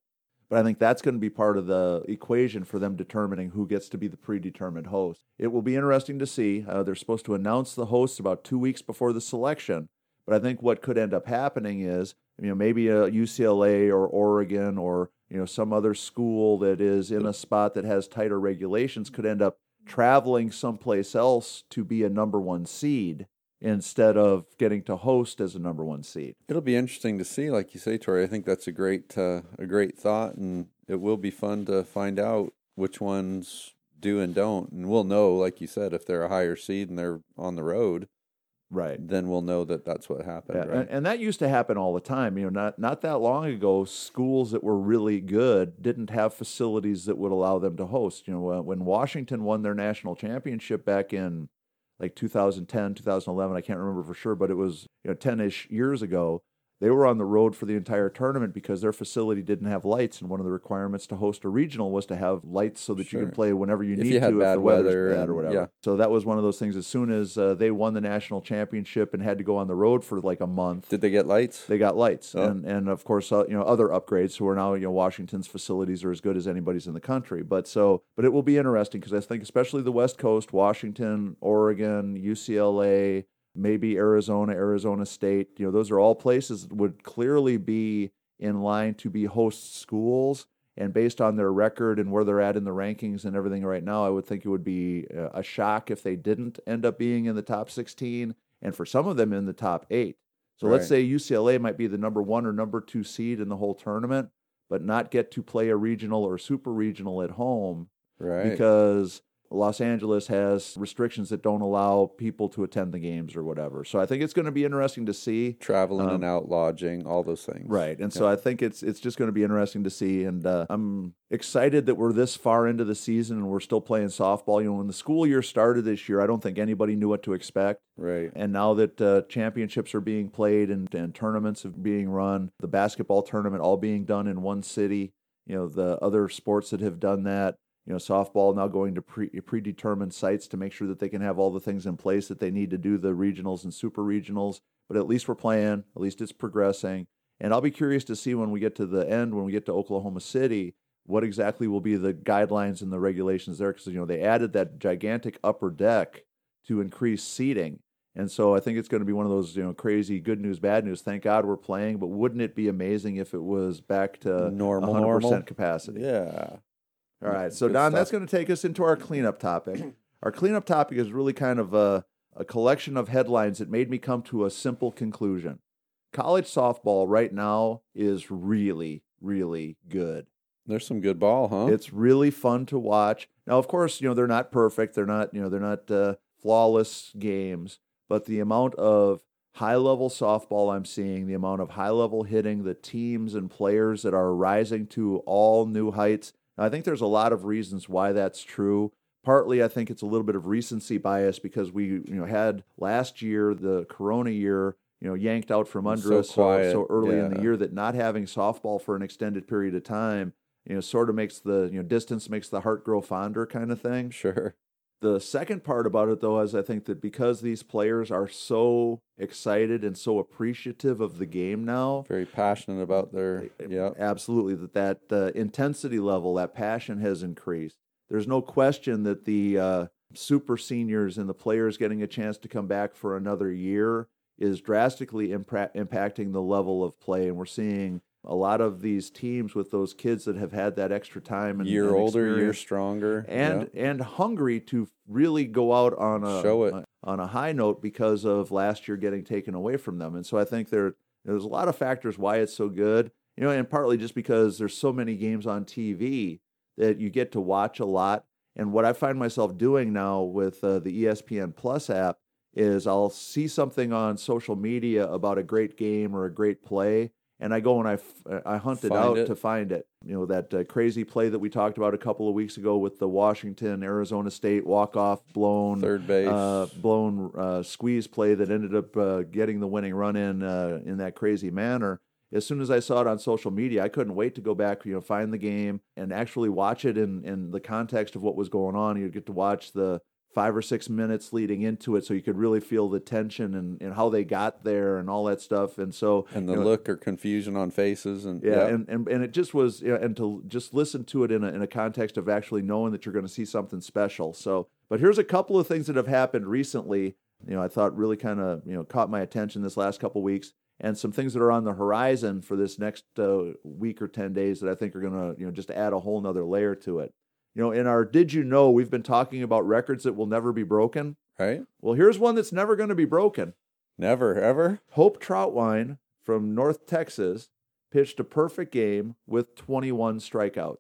But I think that's going to be part of the equation for them determining who gets to be the predetermined host. It will be interesting to see. Uh, they're supposed to announce the hosts about two weeks before the selection. But I think what could end up happening is, you know, maybe a UCLA or Oregon or you know some other school that is in a spot that has tighter regulations could end up traveling someplace else to be a number one seed instead of getting to host as a number one seed. It'll be interesting to see, like you say, Tori. I think that's a great uh, a great thought, and it will be fun to find out which ones do and don't, and we'll know, like you said, if they're a higher seed and they're on the road, Right. then we'll know that that's what happened, Yeah, right? and, and that used to happen all the time. You know, not not that long ago, schools that were really good didn't have facilities that would allow them to host. You know, uh, when Washington won their national championship back in like 2010, 2011, I can't remember for sure, but it was you know 10ish years ago. They were on the road for the entire tournament because their facility didn't have lights, and one of the requirements to host a regional was to have lights so that you can play whenever you If need you to bad if the weather's weather bad or whatever. yeah. So that was one of those things. As soon as uh, they won the national championship and had to go on the road for like a month, Did they get lights? they got lights, Oh. and and of course, uh, you know, other upgrades. So we're now, you know, Washington's facilities are as good as anybody's in the country. But so, but it will be interesting because I think, especially the West Coast, Washington, Oregon, UCLA, maybe Arizona, Arizona State. You know, those are all places that would clearly be in line to be host schools. And based on their record and where they're at in the rankings and everything right now, I would think it would be uh, a shock if they didn't end up being in the top 16, and for some of them in the top eight. So let's say UCLA might be the number one or number two seed in the whole tournament, but not get to play a regional or super regional at home Right. because Los Angeles has restrictions that don't allow people to attend the games or whatever. So I think it's going to be interesting to see. traveling um, and out, lodging, all those things. Right, and so I think it's it's just going to be interesting to see, and uh, I'm excited that we're this far into the season and we're still playing softball. You know, when the school year started this year, I don't think anybody knew what to expect. Right. And now that uh, championships are being played and, and tournaments are being run, the basketball tournament all being done in one city, you know, the other sports that have done that, you know, softball now going to pre- predetermined sites to make sure that they can have all the things in place that they need to do the regionals and super regionals. But at least we're playing, at least it's progressing. And I'll be curious to see when we get to the end, when we get to Oklahoma City, what exactly will be the guidelines and the regulations there. Because, you know, they added that gigantic upper deck to increase seating. And so I think it's going to be one of those, you know, crazy good news, bad news. Thank God we're playing, but wouldn't it be amazing if it was back to Normal, 100% normal. capacity? Yeah. All right. So, Good Don, stuff. that's going to take us into our cleanup topic. Our cleanup topic is really kind of a, a collection of headlines that made me come to a simple conclusion. College softball right now is really, really good. There's some good ball, huh? It's really fun to watch. Now, of course, you know they're not perfect. They're not, you know, they're not uh, flawless games. But the amount of high-level softball I'm seeing, the amount of high-level hitting, the teams and players that are rising to all new heights. Now, I think there's a lot of reasons why that's true. Partly, I think it's a little bit of recency bias because we, you know, had last year the Corona year, you know, yanked out from under So us so, so early in the year that not having softball for an extended period of time you know, sort of makes the, you know, distance makes the heart grow fonder kind of thing. sure. The second part about it, though, is I think that because these players are so excited and so appreciative of the game now, Very passionate about their. Yeah. absolutely, that that uh, intensity level, that passion has increased. There's no question that the uh, super seniors and the players getting a chance to come back for another year is drastically impra- impacting the level of play, and we're seeing a lot of these teams with those kids that have had that extra time and Year and older, year stronger. and and hungry to really go out on a Show it. on a high note because of last year getting taken away from them. And so I think there there's a lot of factors why it's so good. You know, and partly just because there's so many games on TV that you get to watch a lot. And what I find myself doing now with uh, the ESPN Plus app is I'll see something on social media about a great game or a great play, and I go and I, f- I hunt it Find out it. to find it. You know that uh, crazy play that we talked about a couple of weeks ago with the Washington Arizona State walk off blown Third base. uh, blown uh, squeeze play that ended up uh, getting the winning run in uh, in that crazy manner. As soon as I saw it on social media, I couldn't wait to go back, you know, find the game and actually watch it in in the context of what was going on. You'd get to watch the five or six minutes leading into it, so you could really feel the tension and, and how they got there and all that stuff. And so and the you know, look or confusion on faces and yeah, and, and and it just was, you know, and to just listen to it in a in a context of actually knowing that you're going to see something special. So, but here's a couple of things that have happened recently. You know, I thought really kind of you know caught my attention this last couple weeks, and some things that are on the horizon for this next uh, week or ten days that I think are going to you know just add a whole nother layer to it. You know, in our Did You Know, we've been talking about records that will never be broken. right? Well, here's one that's never going to be broken. Never ever. Hope Troutwine from North Texas pitched a perfect game with 21 strikeouts.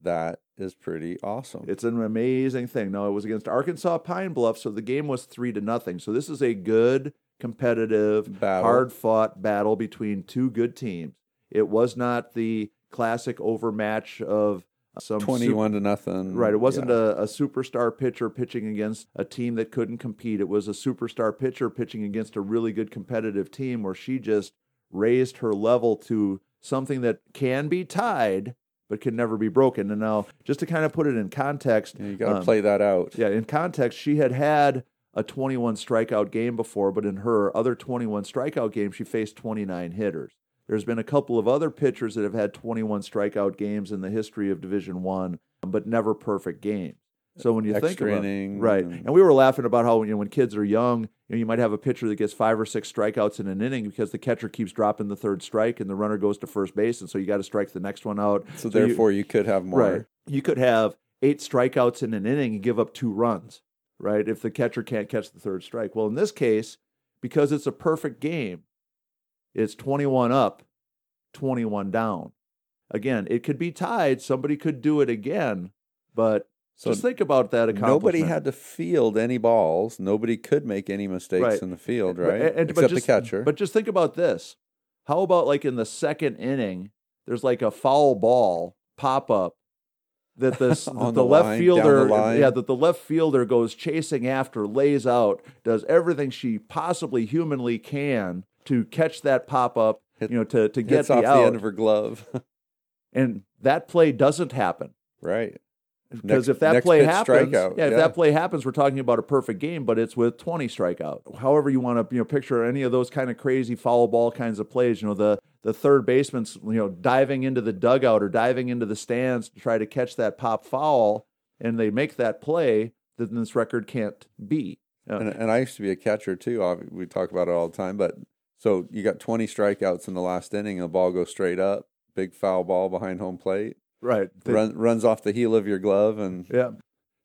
That is pretty awesome. It's an amazing thing. No, it was against Arkansas Pine Bluff, so the game was three to nothing. So this is a good, competitive, hard fought battle between two good teams. It was not the classic overmatch of some super- Twenty-one to nothing. Right. It wasn't Yeah. a, a superstar pitcher pitching against a team that couldn't compete. It was a superstar pitcher pitching against a really good competitive team where she just raised her level to something that can be tied but can never be broken. And now, just to kind of put it in context, Yeah, you got to um, play that out. yeah, in context, she had had a 21 strikeout game before, but in her other 21 strikeout games, she faced 29 hitters. There's been a couple of other pitchers that have had 21 strikeout games in the history of Division One, but never perfect games. So when you think about inning right, and- and we were laughing about how you know when kids are young, you know you might have a pitcher that gets five or six strikeouts in an inning because the catcher keeps dropping the third strike and the runner goes to first base, and so you got to strike the next one out. So, you- therefore, you, could have more. Right. You could have eight strikeouts in an inning and give up two runs, right? If the catcher can't catch the third strike. Well, in this case, because it's a perfect game, it's 21 up, 21 down. Again, it could be tied. Somebody could do it again, but So just think about that accomplishment. Nobody had to field any balls. Nobody could make any mistakes Right. in the field, right? and- but Except just- the catcher. But just think about this. How about like in the second inning, there's like a foul ball pop up that the, that the, the left line, fielder yeah that the left fielder goes chasing after, lays out, does everything she possibly humanly can to catch that pop up, you know, to to get the off out, the end of her glove. and that play doesn't happen. right. Because if that play happens, strikeout, yeah, if that play happens, we're talking about a perfect game, but it's with 20 strikeout. However, you want to you know picture any of those kind of crazy foul ball kinds of plays. You know, the the third baseman's you know diving into the dugout or diving into the stands to try to catch that pop foul, and they make that play. Then this record can't be. Uh, And, and I used to be a catcher too. We talk about it all the time. But so you got 20 strikeouts in the last inning, and the ball goes straight up, big foul ball behind home plate, right. They- run, runs off the heel of your glove, and Yeah.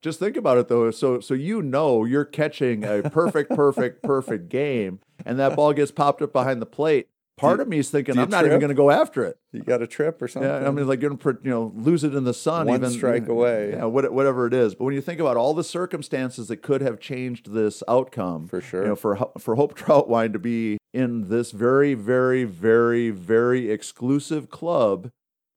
Just think about it though. So so you know you're catching a perfect, perfect, perfect game, and that ball gets popped up behind the plate. Part Do- of me is thinking I'm not even going to go after it. you got a trip or something. Yeah, I mean, like you're gonna you know lose it in the sun. One even strike away. Yeah, what- whatever it is. But when you think about all the circumstances that could have changed this outcome, For sure. you know, for for Hope Troutwine to be in this very, very, very, very exclusive club,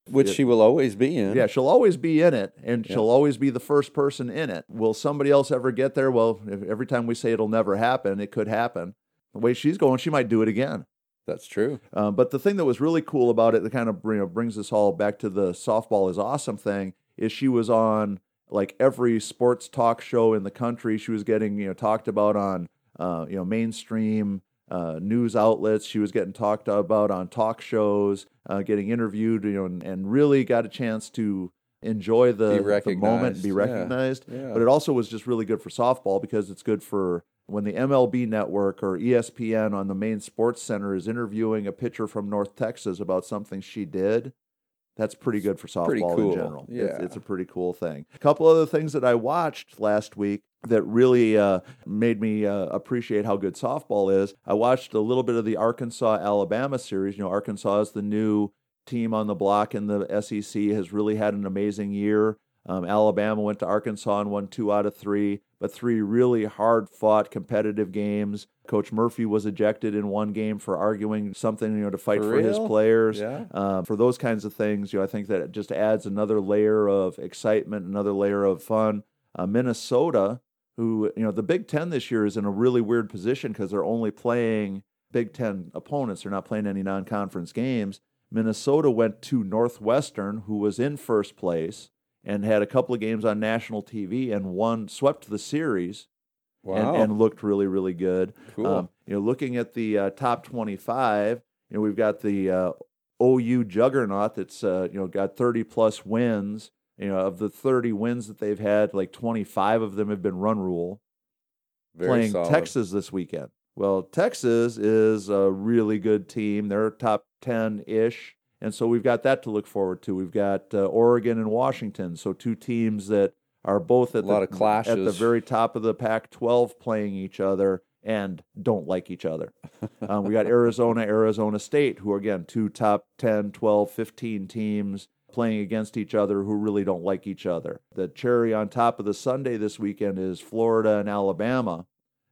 which she will always be in. yeah, she'll always be in it, and Yeah. she'll always be the first person in it. Will somebody else ever get there? Well, if, every time we say it'll never happen, it could happen. The way she's going, she might do it again. That's true. Uh, but the thing that was really cool about it, that kind of you know, brings us all back to the softball is awesome thing, is she was on like every sports talk show in the country. She was getting you know talked about on uh, you know mainstream uh, news outlets. She was getting talked about on talk shows, uh, getting interviewed, you know, and, and really got a chance to enjoy the, the moment, and be recognized. recognized. Yeah. But it also was just really good for softball because it's good for when the MLB network or ESPN on the main sports center is interviewing a pitcher from North Texas about something she did. That's pretty good for softball cool. in general. It's, Yeah. it's a pretty cool thing. A couple other things that I watched last week that really uh, made me uh, appreciate how good softball is. I watched a little bit of the Arkansas Alabama series. You know, Arkansas is the new team on the block in the SEC, has really had an amazing year. Um, Alabama went to Arkansas and won two out of three, but three really hard fought competitive games. Coach Murphy was ejected in one game for arguing something, you know, to fight For for, his players. Yeah. Um, for those kinds of things, you know, I think that it just adds another layer of excitement, another layer of fun. Uh, Minnesota, who you know, the Big Ten this year is in a really weird position because they're only playing Big Ten opponents. They're not playing any non-conference games. Minnesota went to Northwestern, who was in first place and had a couple of games on national TV and won, swept the series Wow. and, and looked really, really good. cool. Um, you know, looking at the uh, top 25, you know, we've got the uh, OU juggernaut that's uh, you know got 30 plus wins. You know, of the 30 wins that they've had, like 25 of them have been run rule. Very playing solid. Texas this weekend. Well, Texas is a really good team. They're top 10 ish. And so we've got that to look forward to. We've got uh, Oregon and Washington. So two teams that are both at A lot the, of clashes. at the very top of the Pac 12 playing each other and don't like each other. um, we got Arizona, Arizona State, who are, again, two top 10, 12, 15 teams playing against each other who really don't like each other. The cherry on top of the Sunday this weekend is Florida and Alabama.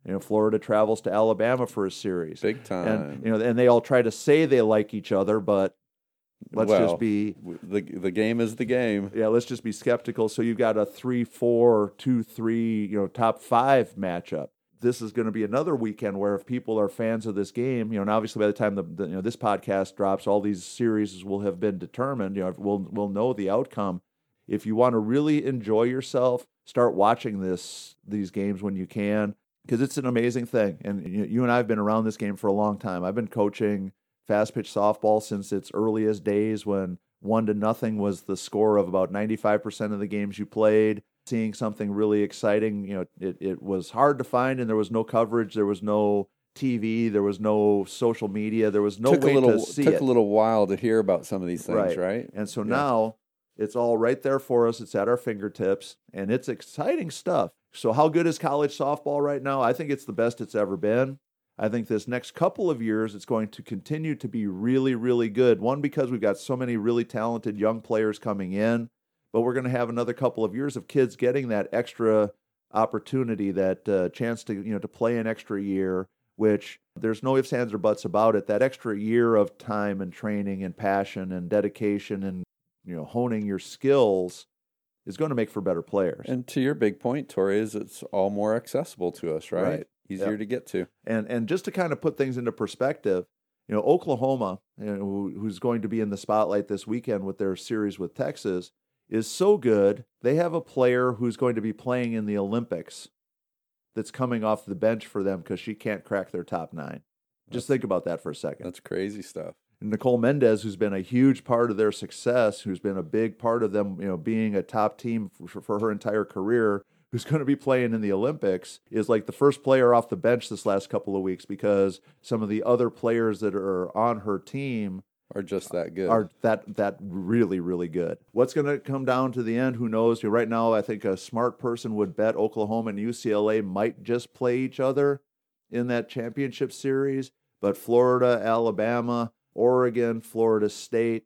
You know, Florida travels to Alabama for a series. Big time. and you know, and they all try to say they like each other, but let's Well, just be the the game is the game. yeah, let's just be skeptical. So you've got a three, four, two, three, you know, top five matchup. This is going to be another weekend where if people are fans of this game, you know, and obviously by the time the, the you know this podcast drops, all these series will have been determined. You know, we'll we'll know the outcome. If you want to really enjoy yourself, start watching this these games when you can because it's an amazing thing. And you, you and I have been around this game for a long time. I've been coaching fast pitch softball since its earliest days when one to nothing was the score of about 95% of the games you played. Seeing something really exciting, you know, it, it was hard to find and there was no coverage, there was no TV, there was no social media, there was no took way a little to see took it. a little while to hear about some of these things, Right. right? And so Yeah. now it's all right there for us. It's at our fingertips and it's exciting stuff. So, how good is college softball right now? I think it's the best it's ever been. I think this next couple of years it's going to continue to be really, really good. One, because we've got so many really talented young players coming in, but we're going to have another couple of years of kids getting that extra opportunity, that uh, chance to you know to play an extra year. Which there's no ifs, ands, or buts about it. That extra year of time and training and passion and dedication and you know honing your skills is going to make for better players. And to your big point, Tori, is it's all more accessible to us, right? Right. Easier Yep. to get to. And and just to kind of put things into perspective, you know, Oklahoma, you know, who, who's going to be in the spotlight this weekend with their series with Texas, is so good. They have a player who's going to be playing in the Olympics that's coming off the bench for them because she can't crack their top nine. Just think about that for a second. That's crazy stuff. Nicole Mendes, who's been a huge part of their success, who's been a big part of them, you know, being a top team for, for her entire career, who's going to be playing in the Olympics, is like the first player off the bench this last couple of weeks because some of the other players that are on her team Are just that good. are that that really really good. What's going to come down to the end? Who knows? Right now, I think a smart person would bet Oklahoma and UCLA might just play each other in that championship series, but Florida, Alabama, Oregon, Florida State,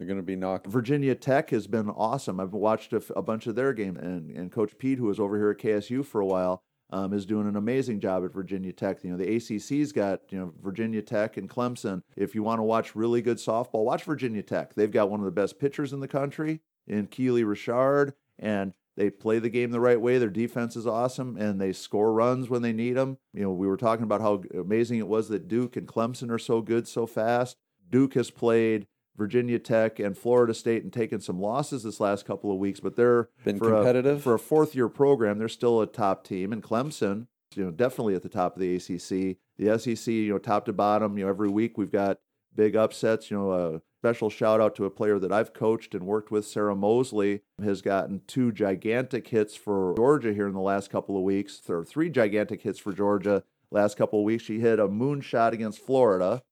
They're going to be knocking. Virginia Tech has been awesome. I've watched a bunch of their game, and, and Coach Pete, who was over here at KSU for a while, um, is doing an amazing job at Virginia Tech. You know, the ACC's got you know Virginia Tech and Clemson. If you want to watch really good softball, watch Virginia Tech. They've got one of the best pitchers in the country in Keely Rochard, and they play the game the right way. Their defense is awesome, and they score runs when they need them. You know, we were talking about how amazing it was that Duke and Clemson are so good so fast. Duke has played Virginia Tech and Florida State and taken some losses this last couple of weeks, but they're Been for competitive? a, for a fourth year program. They're still a top team, and Clemson, you know, definitely at the top of the ACC. The SEC, you know, top to bottom. You know, every week we've got big upsets. You know, a special shout out to a player that I've coached and worked with, Sarah Mosley, has gotten two gigantic hits for Georgia here in the last couple of weeks. Or three gigantic hits for Georgia last couple of weeks. She hit a moonshot against Florida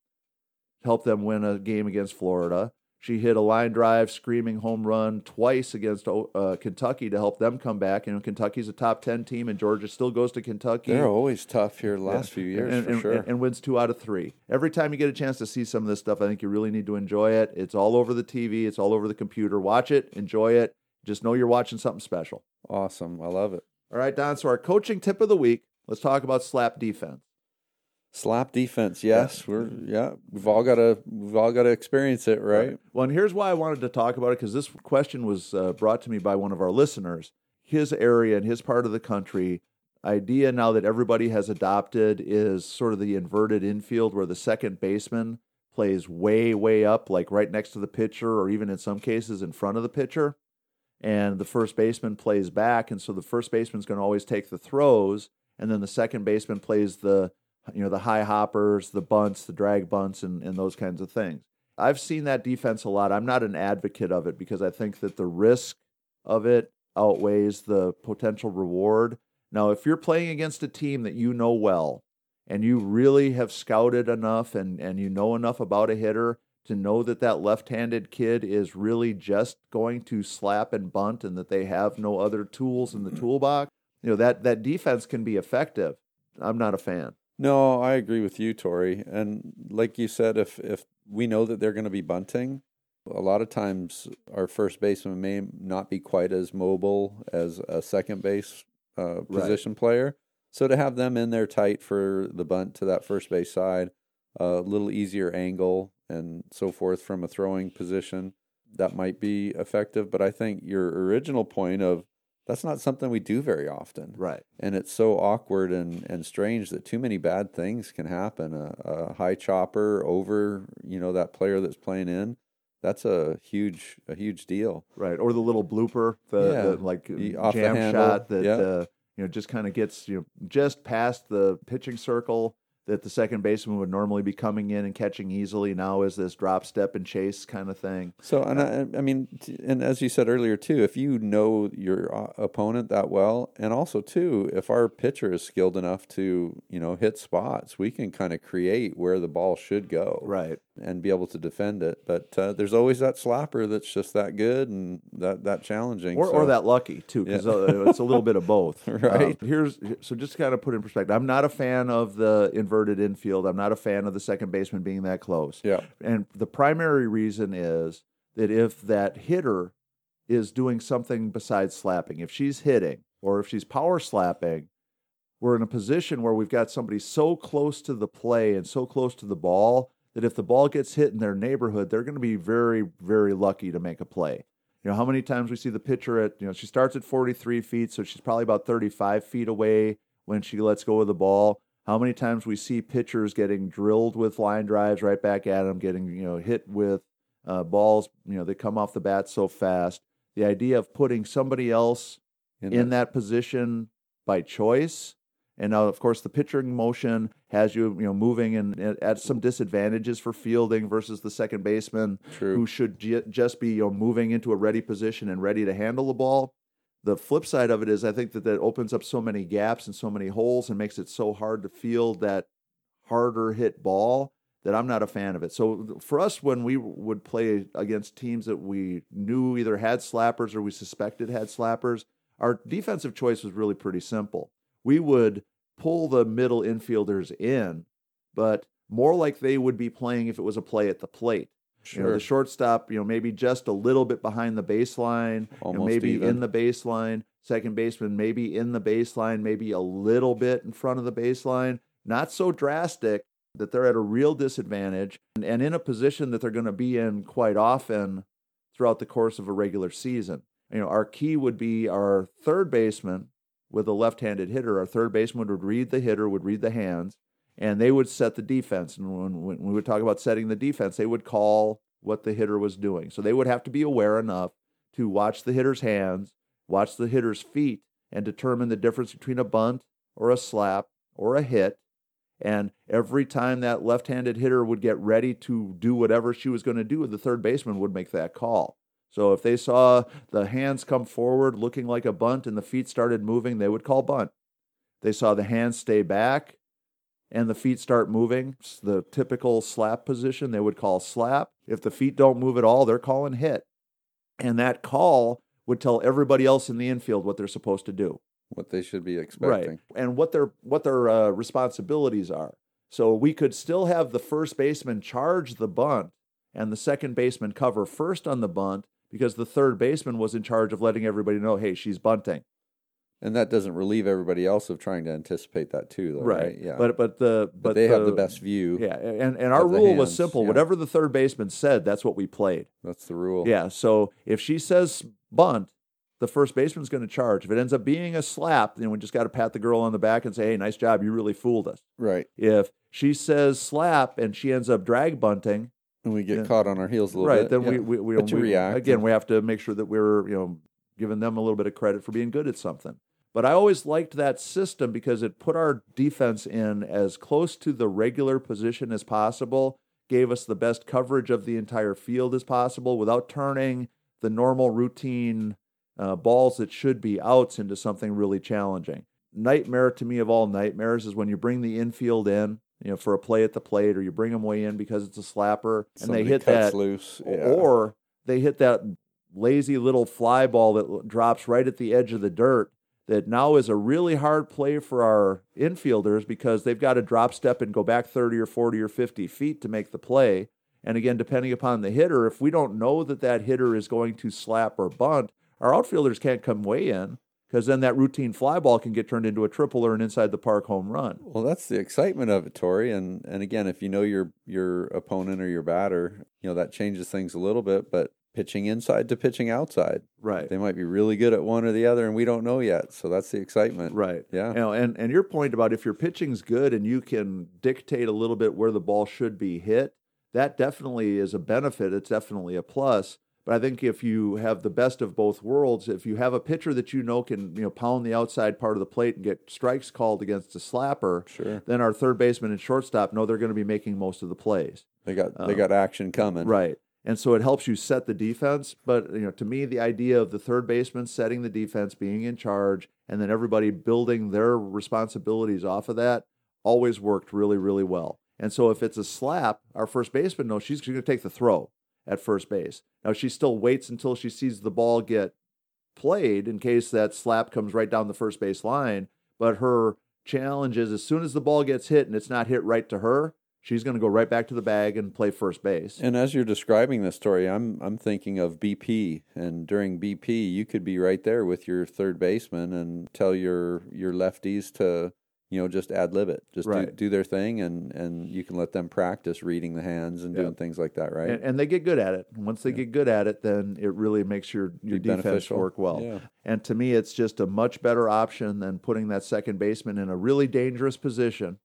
helped them win a game against Florida. She hit a line drive, screaming home run twice against uh, Kentucky to help them come back. And Kentucky's a top 10 team, and Georgia still goes to Kentucky. They're always tough here the last yeah. few years, and, for and, sure. And, and, wins two out of three. Every time you get a chance to see some of this stuff, I think you really need to enjoy it. It's all over the TV, it's all over the computer. Watch it, enjoy it. Just know you're watching something special. Awesome. I love it. All right, Don. So, our coaching tip of the week let's talk about slap defense. Slap defense, yes, yeah. we're yeah, we've all got to we've all got to experience it, right? right? Well, and here's why I wanted to talk about it because this question was uh, brought to me by one of our listeners. His area and his part of the country idea now that everybody has adopted is sort of the inverted infield where the second baseman plays way way up, like right next to the pitcher, or even in some cases in front of the pitcher, and the first baseman plays back, and so the first baseman's going to always take the throws, and then the second baseman plays the you know, the high hoppers, the bunts, the drag bunts, and, and those kinds of things. I've seen that defense a lot. I'm not an advocate of it because I think that the risk of it outweighs the potential reward. Now, if you're playing against a team that you know well and you really have scouted enough and, and you know enough about a hitter to know that that left-handed kid is really just going to slap and bunt and that they have no other tools in the toolbox, you know, that, that defense can be effective. I'm not a fan. No, I agree with you, Tori. And like you said, if if we know that they're going to be bunting, a lot of times our first baseman may not be quite as mobile as a second base uh, position right. player. So to have them in there tight for the bunt to that first base side, a little easier angle and so forth from a throwing position, that might be effective. But I think your original point of that's not something we do very often. Right. And it's so awkward and, and strange that too many bad things can happen. A, a high chopper over, you know, that player that's playing in. That's a huge a huge deal. Right. Or the little blooper, the, yeah. the like Off jam shot that yep. uh, you know just kind of gets you know just past the pitching circle that the second baseman would normally be coming in and catching easily now is this drop step and chase kind of thing. So, and I, I mean, and as you said earlier too, if you know your uh, opponent that well, and also too, if our pitcher is skilled enough to you know hit spots, we can kind of create where the ball should go, right, and be able to defend it. But uh, there's always that slapper that's just that good and that that challenging, or, so. or that lucky too, because yeah. uh, it's a little bit of both, right? Uh, here's so just to kind of put in perspective, I'm not a fan of the inverted inverted infield. I'm not a fan of the second baseman being that close. Yeah. And the primary reason is that if that hitter is doing something besides slapping, if she's hitting or if she's power slapping, we're in a position where we've got somebody so close to the play and so close to the ball that if the ball gets hit in their neighborhood, they're going to be very, very lucky to make a play. You know, how many times we see the pitcher at, you know, she starts at 43 feet, so she's probably about 35 feet away when she lets go of the ball how many times we see pitchers getting drilled with line drives right back at them, getting you know hit with uh, balls, you know, they come off the bat so fast. The idea of putting somebody else in, in that position by choice, and now of course the pitching motion has you you know moving and, at some disadvantages for fielding versus the second baseman True. who should just be you know moving into a ready position and ready to handle the ball the flip side of it is I think that that opens up so many gaps and so many holes and makes it so hard to field that harder hit ball that I'm not a fan of it. So for us, when we would play against teams that we knew either had slappers or we suspected had slappers, our defensive choice was really pretty simple. We would pull the middle infielders in, but more like they would be playing if it was a play at the plate. Sure. You know, the shortstop, you know, maybe just a little bit behind the baseline, you know, maybe even. in the baseline. Second baseman, maybe in the baseline, maybe a little bit in front of the baseline. Not so drastic that they're at a real disadvantage and, and in a position that they're going to be in quite often throughout the course of a regular season. You know, our key would be our third baseman with a left-handed hitter. Our third baseman would read the hitter, would read the hands, and they would set the defense. And when, when we would talk about setting the defense, they would call what the hitter was doing. So they would have to be aware enough to watch the hitter's hands, watch the hitter's feet, and determine the difference between a bunt or a slap or a hit. And every time that left handed hitter would get ready to do whatever she was going to do, the third baseman would make that call. So if they saw the hands come forward looking like a bunt and the feet started moving, they would call bunt. They saw the hands stay back, and the feet start moving, the typical slap position they would call slap. If the feet don't move at all, they're calling hit. And that call would tell everybody else in the infield what they're supposed to do. What they should be expecting. Right. And what their what their uh, responsibilities are. So we could still have the first baseman charge the bunt and the second baseman cover first on the bunt because the third baseman was in charge of letting everybody know, hey, she's bunting. And that doesn't relieve everybody else of trying to anticipate that too, though, right? Yeah. But but the but, But they have the best view. Yeah, and and our the rule was simple. yeah. Whatever the third baseman said, that's what we played. That's the rule. Yeah. So if she says bunt, the first baseman's going to charge. If it ends up being a slap, then we just got to pat the girl on the back and say, "Hey, nice job. You really fooled us." Right. If she says slap and she ends up drag bunting, And we get Yeah. caught on our heels a little right? bit. Right. Then yeah. we we, we, we- react. again. We have to make sure that we're you know giving them a little bit of credit for being good at something. But I always liked that system because it put our defense in as close to the regular position as possible, gave us the best coverage of the entire field as possible without turning the normal routine uh, balls that should be outs into something really challenging. Nightmare to me of all nightmares is when you bring the infield in, you know, for a play at the plate, or you bring them way in because it's a slapper, and Somebody they hit that loose. Yeah. or they hit that lazy little fly ball that drops right at the edge of the dirt that now is a really hard play for our infielders because they've got to drop step and go back 30 or 40 or 50 feet to make the play. And again, depending upon the hitter, if we don't know that that hitter is going to slap or bunt, our outfielders can't come way in because then that routine fly ball can get turned into a triple or an inside the park home run. Well, that's the excitement of it, Tori. And and again, if you know your your opponent or your batter, you know that changes things a little bit. But pitching inside to pitching outside, Right. they might be really good at one or the other, and we don't know yet. So that's the excitement. Right. Yeah. You know, and, and your point about if your pitching's good and you can dictate a little bit where the ball should be hit, that definitely is a benefit. It's definitely a plus. But I think if you have the best of both worlds, if you have a pitcher that you know can, you know, pound the outside part of the plate and get strikes called against a slapper, Sure. then our third baseman and shortstop know they're going to be making most of the plays. They got Um, they got action coming. Right. And so it helps you set the defense. But you know, to me, the idea of the third baseman setting the defense, being in charge, and then everybody building their responsibilities off of that always worked really, really well. And so if it's a slap, our first baseman knows she's going to take the throw at first base. Now she still waits until she sees the ball get played in case that slap comes right down the first base line. But her challenge is as soon as the ball gets hit and it's not hit right to her, she's going to go right back to the bag and play first base. And as you're describing this story, I'm I'm thinking of BP, and during BP, you could be right there with your third baseman and tell your your lefties to you know just ad lib it, just do, Right. do their thing, and and you can let them practice reading the hands and Yeah. doing things like that, right? and, and they get good at it. And Once they get good at it, then it really makes your your Be defense beneficial. work well. Yeah. And to me, it's just a much better option than putting that second baseman in a really dangerous position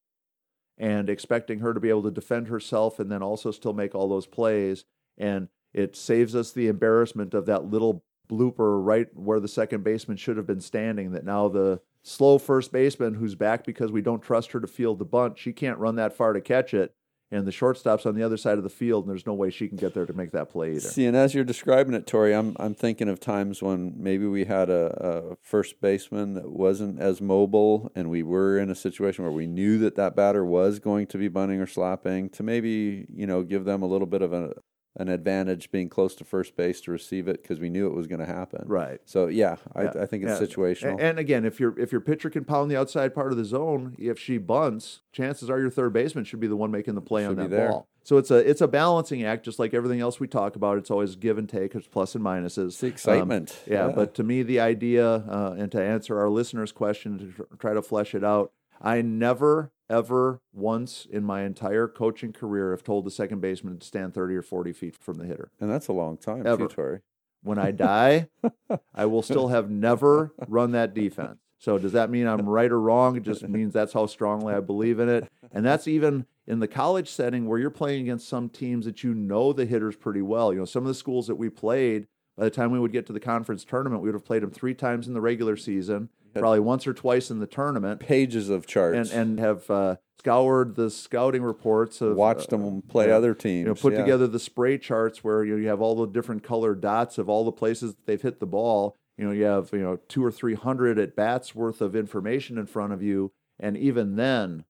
and expecting her to be able to defend herself and then also still make all those plays. And it saves us the embarrassment of that little blooper right where the second baseman should have been standing. That now the slow first baseman who's back because we don't trust her to field the bunt, she can't run that far to catch it. And the shortstop's on the other side of the field, and there's no way she can get there to make that play either. See, and as you're describing it, Tori, I'm I'm thinking of times when maybe we had a, a first baseman that wasn't as mobile, and we were in a situation where we knew that that batter was going to be bunting or slapping. To maybe you know give them a little bit of a, an advantage being close to first base to receive it because we knew it was going to happen. Right. So yeah, I, Yeah, I think it's yeah. situational. And again, if your if your pitcher can pound the outside part of the zone, if she bunts, chances are your third baseman should be the one making the play on Should be that there. ball. So it's a it's a balancing act, just like everything else we talk about. It's always give and take. It's plus and minuses. it's the excitement. Um, yeah, but to me, the idea, uh, and to answer our listeners' question, to tr- try to flesh it out, I never, ever once in my entire coaching career have told the second baseman to stand 30 or 40 feet from the hitter. and that's a long time, Ever. too, Tori. When I die, I will still have never run that defense. So does that mean I'm right or wrong? It just means that's how strongly I believe in it. And that's even in the college setting where you're playing against some teams that you know the hitters pretty well. You know, some of the schools that we played, by the time we would get to the conference tournament, we would have played them three times in the regular season, probably once or twice in the tournament, Pages of charts. and and have uh, scoured the scouting reports of watched uh, them play yeah. other teams. you know, put yeah. together the spray charts where you, know, you have all the different colored dots of all the places that they've hit the ball. You know, you have you know two or three hundred at bats worth of information in front of you, and even then,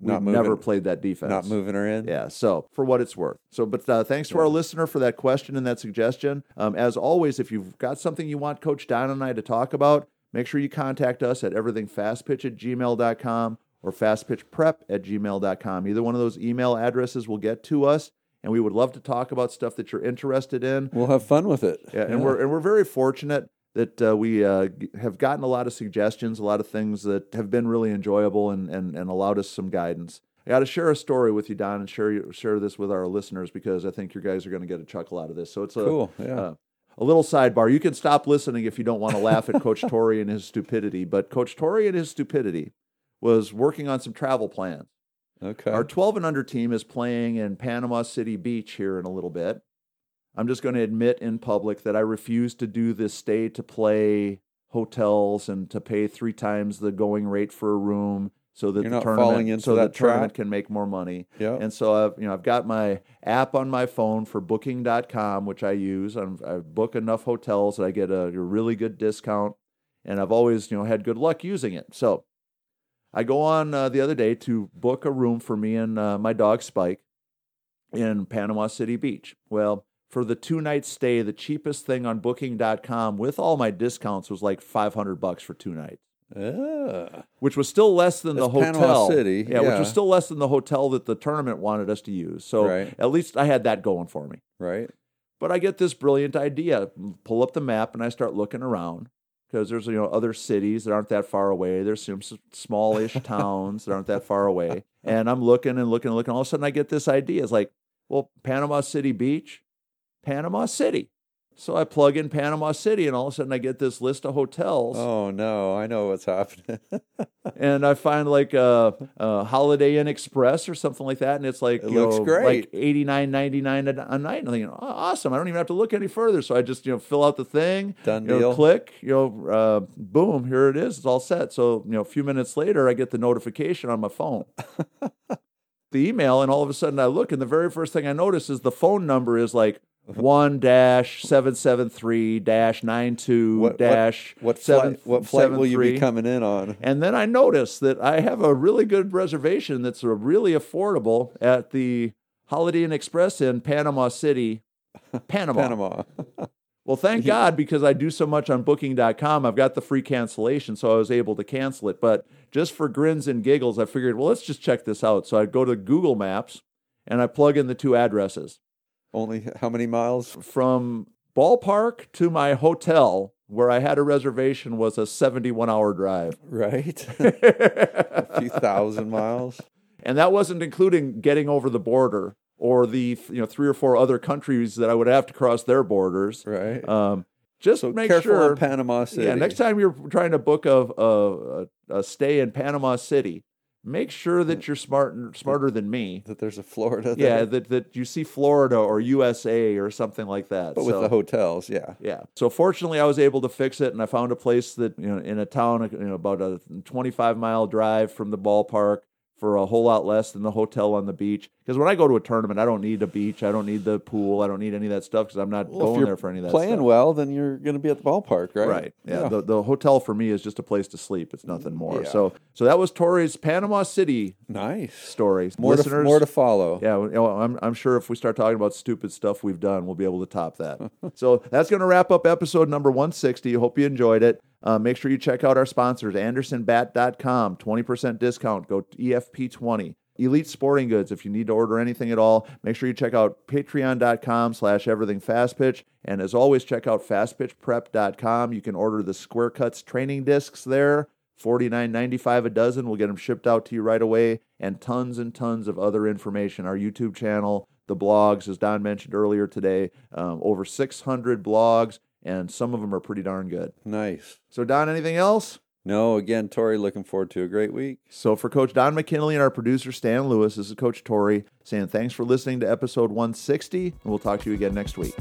we've Not never played that defense. Not moving her in. Yeah, so for what it's worth. So, but uh, thanks to our listener for that question and that suggestion. Um, as always, if you've got something you want Coach Don and I to talk about, make sure you contact us at everythingfastpitch at gmail.com or fastpitchprep at gmail.com. Either one of those email addresses will get to us, and we would love to talk about stuff that you're interested in. We'll have fun with it. Yeah, and we're and we're very fortunate that uh, we uh, have gotten a lot of suggestions, a lot of things that have been really enjoyable and and, and allowed us some guidance. I got to share a story with you, Don, and share share this with our listeners because I think your guys are going to get a chuckle out of this. So it's a cool. Yeah. uh, a little sidebar. You can stop listening if you don't want to laugh at Coach Tori and his stupidity. But Coach Tori and his stupidity was working on some travel plans. okay. Our 12 and under team is playing in Panama City Beach here in a little bit. I'm just going to admit in public that I refuse to do this stay to play hotels and to pay three times the going rate for a room so that You're the tournament so that the tournament can make more money. yeah. And so I've you know I've got my app on my phone for booking.com which I use. I'm, I book enough hotels that I get a, a really good discount and I've always you know had good luck using it. So I go on uh, the other day to book a room for me and uh, my dog Spike in Panama City Beach. Well, for the two night stay, the cheapest thing on booking.com with all my discounts was like 500 bucks for two nights Ah. which was still less than the Panama hotel. City, yeah, which was still less than the hotel that the tournament wanted us to use. So Right. at least I had that going for me. Right. But I get this brilliant idea: pull up the map and I start looking around because there's you know other cities that aren't that far away. There's some smallish towns that aren't that far away, and I'm looking and looking and looking. All of a sudden, I get this idea: it's like, well, Panama City Beach, Panama City. So I plug in Panama City, and all of a sudden, I get this list of hotels Oh no, I know what's happening. and I find like a, a Holiday Inn Express or something like that, and it's like It you looks know, great. like eighty nine ninety nine a night. And I'm thinking, oh, awesome! I don't even have to look any further. So I just you know fill out the thing, Done you know, deal. click, you know, uh, boom, here it is. It's all set. So you know, a few minutes later, I get the notification on my phone. the email, and all of a sudden I look, and the very first thing I notice is the phone number is like one dash seven seven three dash nine two what- dash What seven flight? What flight will you be coming in on? And then I noticed that I have a really good reservation that's really affordable at the Holiday Inn Express in Panama City, Panama. Panama. Well, thank God because I do so much on booking.com, I've got the free cancellation, so I was able to cancel it. But just for grins and giggles, I figured, well, let's just check this out. So I go to Google Maps and I plug in the two addresses. Only how many miles? From ballpark to my hotel, where I had a reservation, was a 71 hour drive. Right. a few thousand miles. and that wasn't including getting over the border or the you know three or four other countries that I would have to cross their borders. Right. Um, just so make sure. in Panama City. yeah, next time you're trying to book a, a, a stay in Panama City, make sure that you're smart smarter than me. that there's a Florida. Yeah, that, that you see Florida or USA or something like that. but with So- the hotels, yeah. yeah. So fortunately, I was able to fix it, and I found a place that you know in a town, you know, about a 25 mile drive from the ballpark for a whole lot less than the hotel on the beach. Because when I go to a tournament, I don't need a beach, I don't need the pool, I don't need any of that stuff because I'm not Well, going there for any of that Playing stuff. well, then you're going to be at the ballpark, right? Right. Yeah. The, the hotel for me is just a place to sleep. It's nothing more. Yeah. So so that was Tori's Panama City nice. story. More to, more to follow. yeah, you know, I'm, I'm sure if we start talking about stupid stuff we've done, we'll be able to top that. so that's going to wrap up episode number 160. Hope you enjoyed it. Uh, make sure you check out our sponsors, AndersonBat.com, 20% discount. Go to EFP20. Elite Sporting Goods. If you need to order anything at all, make sure you check out patreon.com slash everything fast pitch. And as always, check out fastpitchprep.com. You can order the Square Cuts training discs there. $49.95 a dozen. We'll get them shipped out to you right away. And tons and tons of other information. Our YouTube channel, the blogs, as Don mentioned earlier today, um, over 600 blogs, and some of them are pretty darn good. Nice. So, Don, anything else? No, again, Tori, looking forward to a great week. So, for Coach Don McKinley and our producer Stan Lewis, this is Coach Tori saying thanks for listening to episode 160, and we'll talk to you again next week.